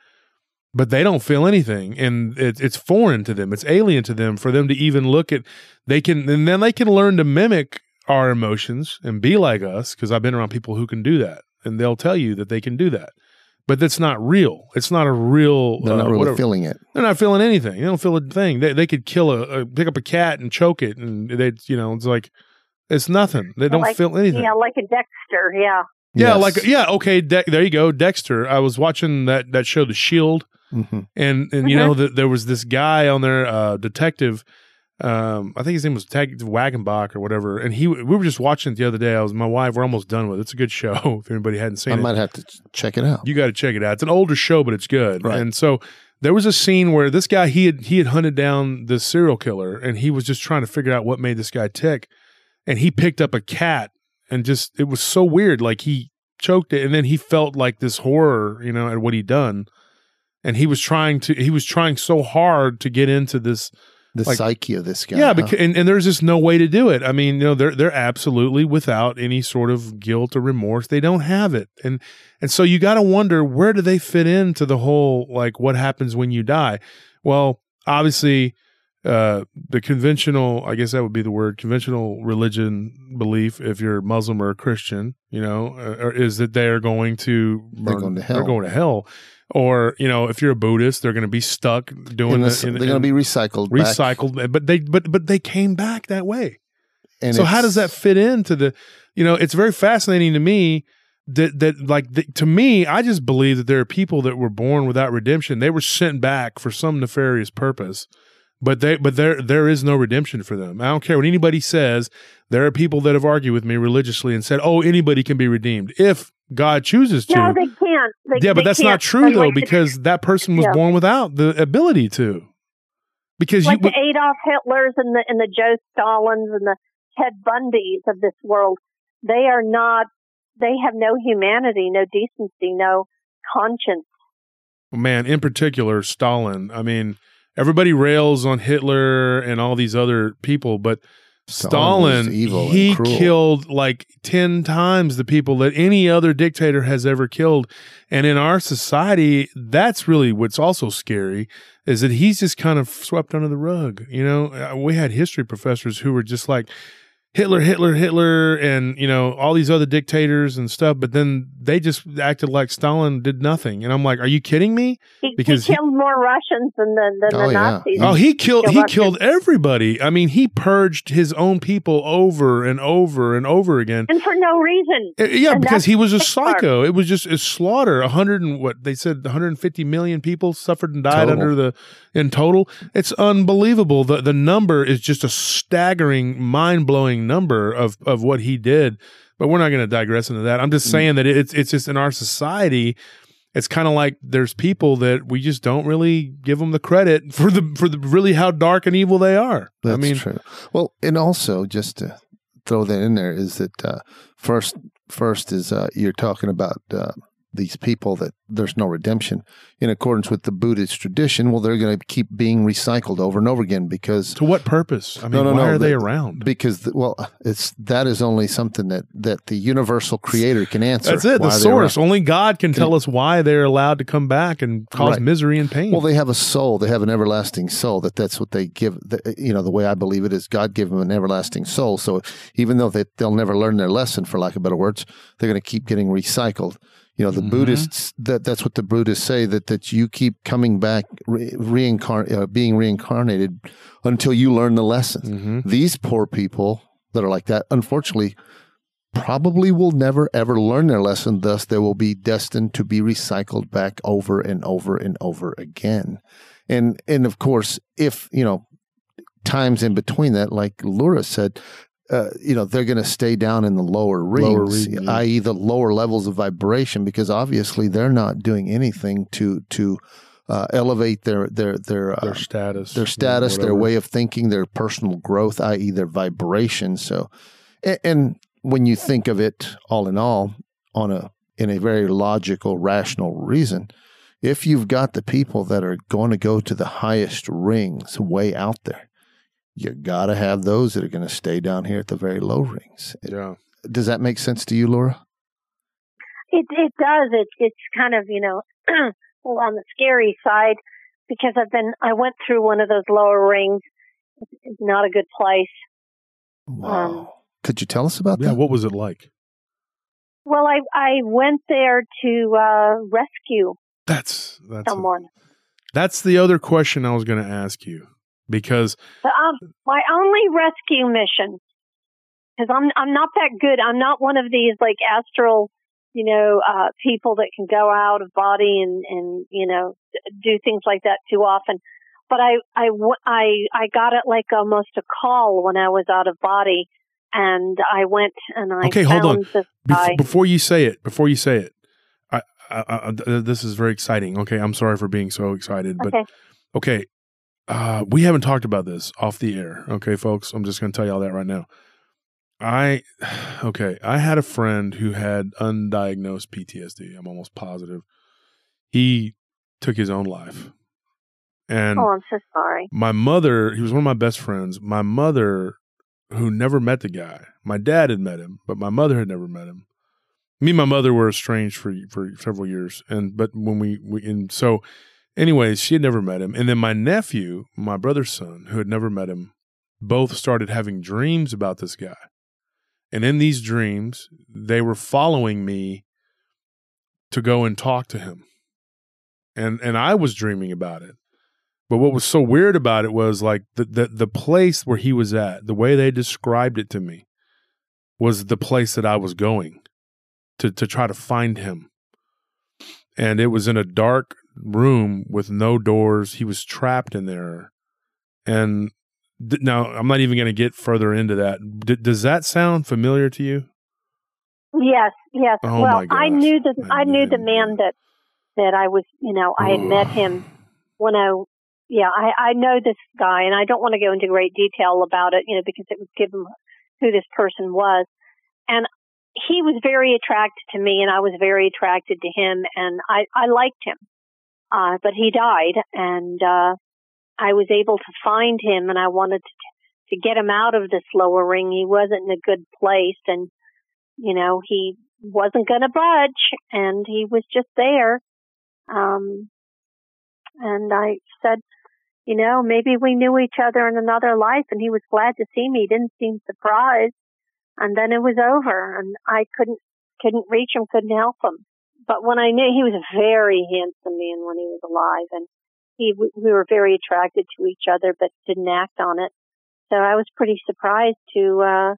A: but they don't feel anything. And it, it's foreign to them, it's alien to them for them to even look at. They can, and then they can learn to mimic our emotions and be like us because I've been around people who can do that and they'll tell you that they can do that. But that's not real. It's not a real.
B: They're not
A: uh,
B: really
A: whatever.
B: feeling it.
A: They're not feeling anything. They don't feel a thing. They they could kill a, a pick up a cat and choke it, and they you know it's like it's nothing. They don't
C: Like-
A: feel anything.
C: Yeah, like a Dexter. Yeah.
A: Yeah,
B: Yes.
A: like yeah, okay. De- there you go, Dexter. I was watching that that show, The Shield,
B: Mhm.
A: and and you know that there was this guy on there, uh, detective. Um, I think his name was Detective Wagenbach or whatever. And he, we were just watching it the other day. I was my wife. We're almost done with it. It's a good show. If anybody hadn't seen
B: I
A: it, I
B: might have to check it out.
A: you got to check it out. It's an older show, but it's good.
B: Right.
A: And so there was a scene where this guy he had he had hunted down the serial killer, and he was just trying to figure out what made this guy tick. And he picked up a cat, and just it was so weird. Like he choked it, and then he felt like this horror, you know, at what he'd done. And he was trying to he was trying so hard to get into this
B: the
A: like-
B: psyche of this guy.
A: yeah,
B: huh?
A: because, and, and there's just no way to do it. I mean, you know, they're they're absolutely without any sort of guilt or remorse. They don't have it, and and so you got to wonder where do they fit into the whole like what happens when you die. Well, obviously, uh, the conventional, I guess that would be the word, conventional religion belief, if you're Muslim or a Christian, you know, uh, is that they are going to
B: They're going to
A: They're going to hell. Or you know, if you're a Buddhist, they're going to be stuck doing
B: In
A: the,
B: this- they're going to be recycled. back.
A: recycled but they but but they came back that way
B: And
A: so how does that fit into the you know it's very fascinating to me that that like the, to me i just believe that there are people that were born without redemption they were sent back for some nefarious purpose but they but there there is no redemption for them i don't care what anybody says there are people that have argued with me religiously and said oh anybody can be redeemed if god chooses to
C: No, they can't. They,
A: yeah, but that's not
C: can't.
A: true though, because that person was
C: Yeah.
A: born without the ability to. Because
C: like
A: you,
C: the Adolf Hitlers and the and the Joe Stalins and the Ted Bundys of this world, they are not. They have no humanity, no decency, no conscience.
A: man, in particular, Stalin. I mean, everybody rails on Hitler and all these other people, but
B: Stalin,
A: he killed like 10 times the people that any other dictator has ever killed. And in our society, that's really what's also scary is that he's just kind of swept under the rug. You know, Uh, we had history professors who were just like, Hitler, Hitler, Hitler, and you know all these other dictators and stuff. But then they just acted like Stalin did nothing, and I'm like, "Are you kidding me?"
C: He,
A: Because
C: he
A: he-
C: killed more Russians than the, than
B: Oh,
C: the
B: yeah.
C: Nazis.
A: Oh, he killed
C: Kill
A: he killed everybody. I mean, he purged his own people over and over and over again.
C: and for no reason.
A: Uh, Yeah,
C: And
A: because he was a
C: the part.
A: psycho. It was just a slaughter. A hundred and what they said, 150 million people suffered and died
B: Total.
A: under the in total. It's unbelievable. The the number is just a staggering, mind blowing number of of what he did. But we're not going to digress into that. I'm just
B: Mm.
A: saying that it's it's just in our society. It's kind of like there's people that we just don't really give them the credit for the for the really how dark and evil they are.
B: That's
A: I mean,
B: true. Well, and also just to throw that in there is that uh, first, first is uh, you're talking about uh, these people that there's no redemption in accordance with the Buddhist tradition. Well, they're going to keep being recycled over and over again because
A: to what purpose? I mean,
B: No, no,
A: why
B: no,
A: are they around?
B: because the, well, it's that is only something that that the universal Creator can answer.
A: That's it. The source. Only God can tell us why they're allowed to come back and cause
B: Right.
A: misery and pain.
B: Well, they have a soul. They have an everlasting soul. That that's what they give. The, you know, the way I believe it is God gave them an everlasting soul. So even though they, they'll never learn their lesson, for lack of better words, they're going to keep getting recycled. You know, the
A: Mhm.
B: Buddhists. That that's what the Buddhists say. That that you keep coming back, re, reincarn, uh, being reincarnated until you learn the lesson.
A: Mhm.
B: These poor people that are like that, unfortunately, probably will never ever learn their lesson. Thus, they will be destined to be recycled back over and over and over again. And and of course, if you know times in between that, like Laura said, uh, you know they're going to stay down in the lower rings,
A: yeah.
B: i.e., the lower levels of vibration, because obviously they're not doing anything to to uh, elevate their their their uh,
A: their status,
B: their status, their way of thinking, their personal growth, i.e., their vibration. So, and, and when you think of it all in all, on a in a very logical, rational reason, if you've got the people that are going to go to the highest rings way out there, you got to have those that are going to stay down here at the very low rings.
A: Yeah.
B: Does that make sense to you, Lura?
C: It it does. It it's kind of you know well, on the scary side because I've been I went through one of those lower rings. It's, it's not a good place.
B: Wow.
C: Um,
B: Could you tell us about
A: Yeah.
B: that?
A: What was it like?
C: Well, I I went there to uh, rescue
A: That's that's
C: someone.
A: that's the other question I was going to ask you because
C: um, my only rescue mission, because I'm I'm not that good. I'm not one of these like astral, you know, uh, people that can go out of body and and you know do things like that too often. But I I I I got it like almost a call when I was out of body, and I went and I
A: Okay, hold on. bef- before you say it, before you say it, I, I, I, this is very exciting. Okay, I'm sorry for being so excited, but
C: Okay.
A: Uh, we haven't talked about this off the air. Okay, folks, I'm just going to tell you all that right now. I okay, I had a friend who had undiagnosed PTSD. I'm almost positive he took his own life, and
C: Oh, I'm so sorry.
A: my mother, he was one of my best friends. My mother, who never met the guy, my dad had met him, but my mother had never met him. Me and my mother were estranged for for several years, and but when we, we and so, anyways, she had never met him, and then my nephew, my brother's son, who had never met him, both started having dreams about this guy, and in these dreams, they were following me to go and talk to him, and and I was dreaming about it. But what was so weird about it was like the, the the place where he was at, the way they described it to me, was the place that I was going to to try to find him. And it was in a dark room with no doors. He was trapped in there. And th- now I'm not even going to get further into that. D- does that sound familiar to you?
C: Yes, yes.
A: Oh,
C: well, I knew the
A: I
C: I knew the man that that I was, you know, I had met him when I, yeah, I I know this guy, and I don't want to go into great detail about it, you know, because it would give him who this person was, and he was very attracted to me, and I was very attracted to him, and I I liked him, uh, but he died, and uh, I was able to find him, and I wanted to to get him out of this lower ring. He wasn't in a good place, and you know, he wasn't going to budge and he was just there. Um, and I said, you know, maybe we knew each other in another life and he was glad to see me. He didn't seem surprised. And then it was over and I couldn't, couldn't reach him, couldn't help him. But when I knew he was a very handsome man when he was alive and he, we were very attracted to each other, but didn't act on it. So I was pretty surprised to, uh,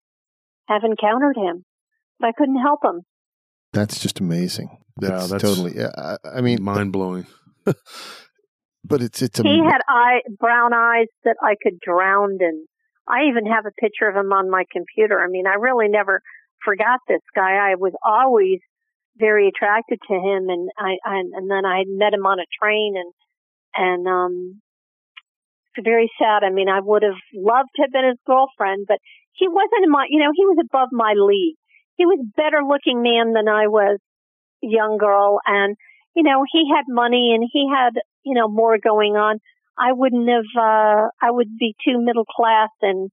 C: have encountered him but I couldn't help him.
B: That's just amazing.
A: Yeah,
B: That's
A: that's
B: totally. Yeah, I, I mean,
A: Mind blowing.
B: but it's it's
C: He
B: am-
C: had eye, brown eyes that I could drown in. I even have a picture of him on my computer. I mean, I really never forgot this guy. I was always very attracted to him, and I, I and then I met him on a train, and and um, it's very sad. I mean, I would have loved to have been his girlfriend, but he wasn't my, you know, he was above my league. He was a better looking man than I was, young girl, and you know, he had money and he had, you know, more going on. I wouldn't have, uh, I would be too middle class and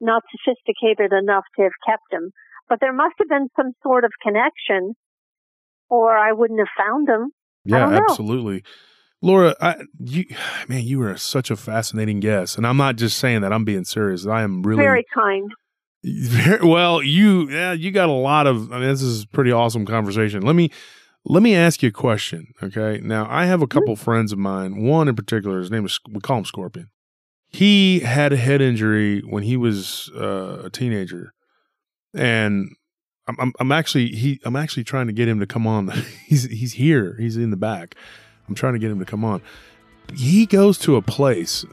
C: not sophisticated enough to have kept him. But there must have been some sort of connection or I wouldn't have found them.
A: Yeah, absolutely. Lura, I, you, man, you are such a fascinating guest, and I'm not just saying that. I'm being serious. I am really
C: Very kind.
A: Very, well, you yeah, you got a lot of. I mean, this is a pretty awesome conversation. Let me let me ask you a question. Okay, now I have a couple friends of mine. One in particular, his name is we call him Scorpion. He had a head injury when he was uh, a teenager, and I'm, I'm I'm actually he I'm actually trying to get him to come on. he's he's here. He's in the back. I'm trying to get him to come on. He goes to a place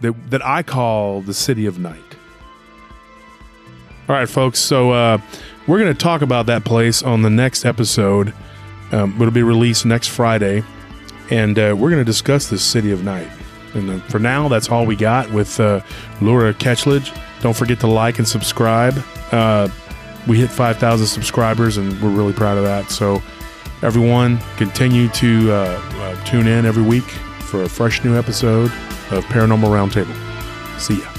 A: that that I call the City of Night. All right, folks. So uh, we're going to talk about that place on the next episode. Um, it'll be released next Friday, and uh, we're going to discuss the City of Night. And uh, for now, that's all we got with uh, Lura Ketchledge. Don't forget to like and subscribe. We hit 5,000 subscribers, and we're really proud of that. So Everyone, continue to uh, uh, tune in every week for a fresh new episode of Paranormal Roundtable. See ya.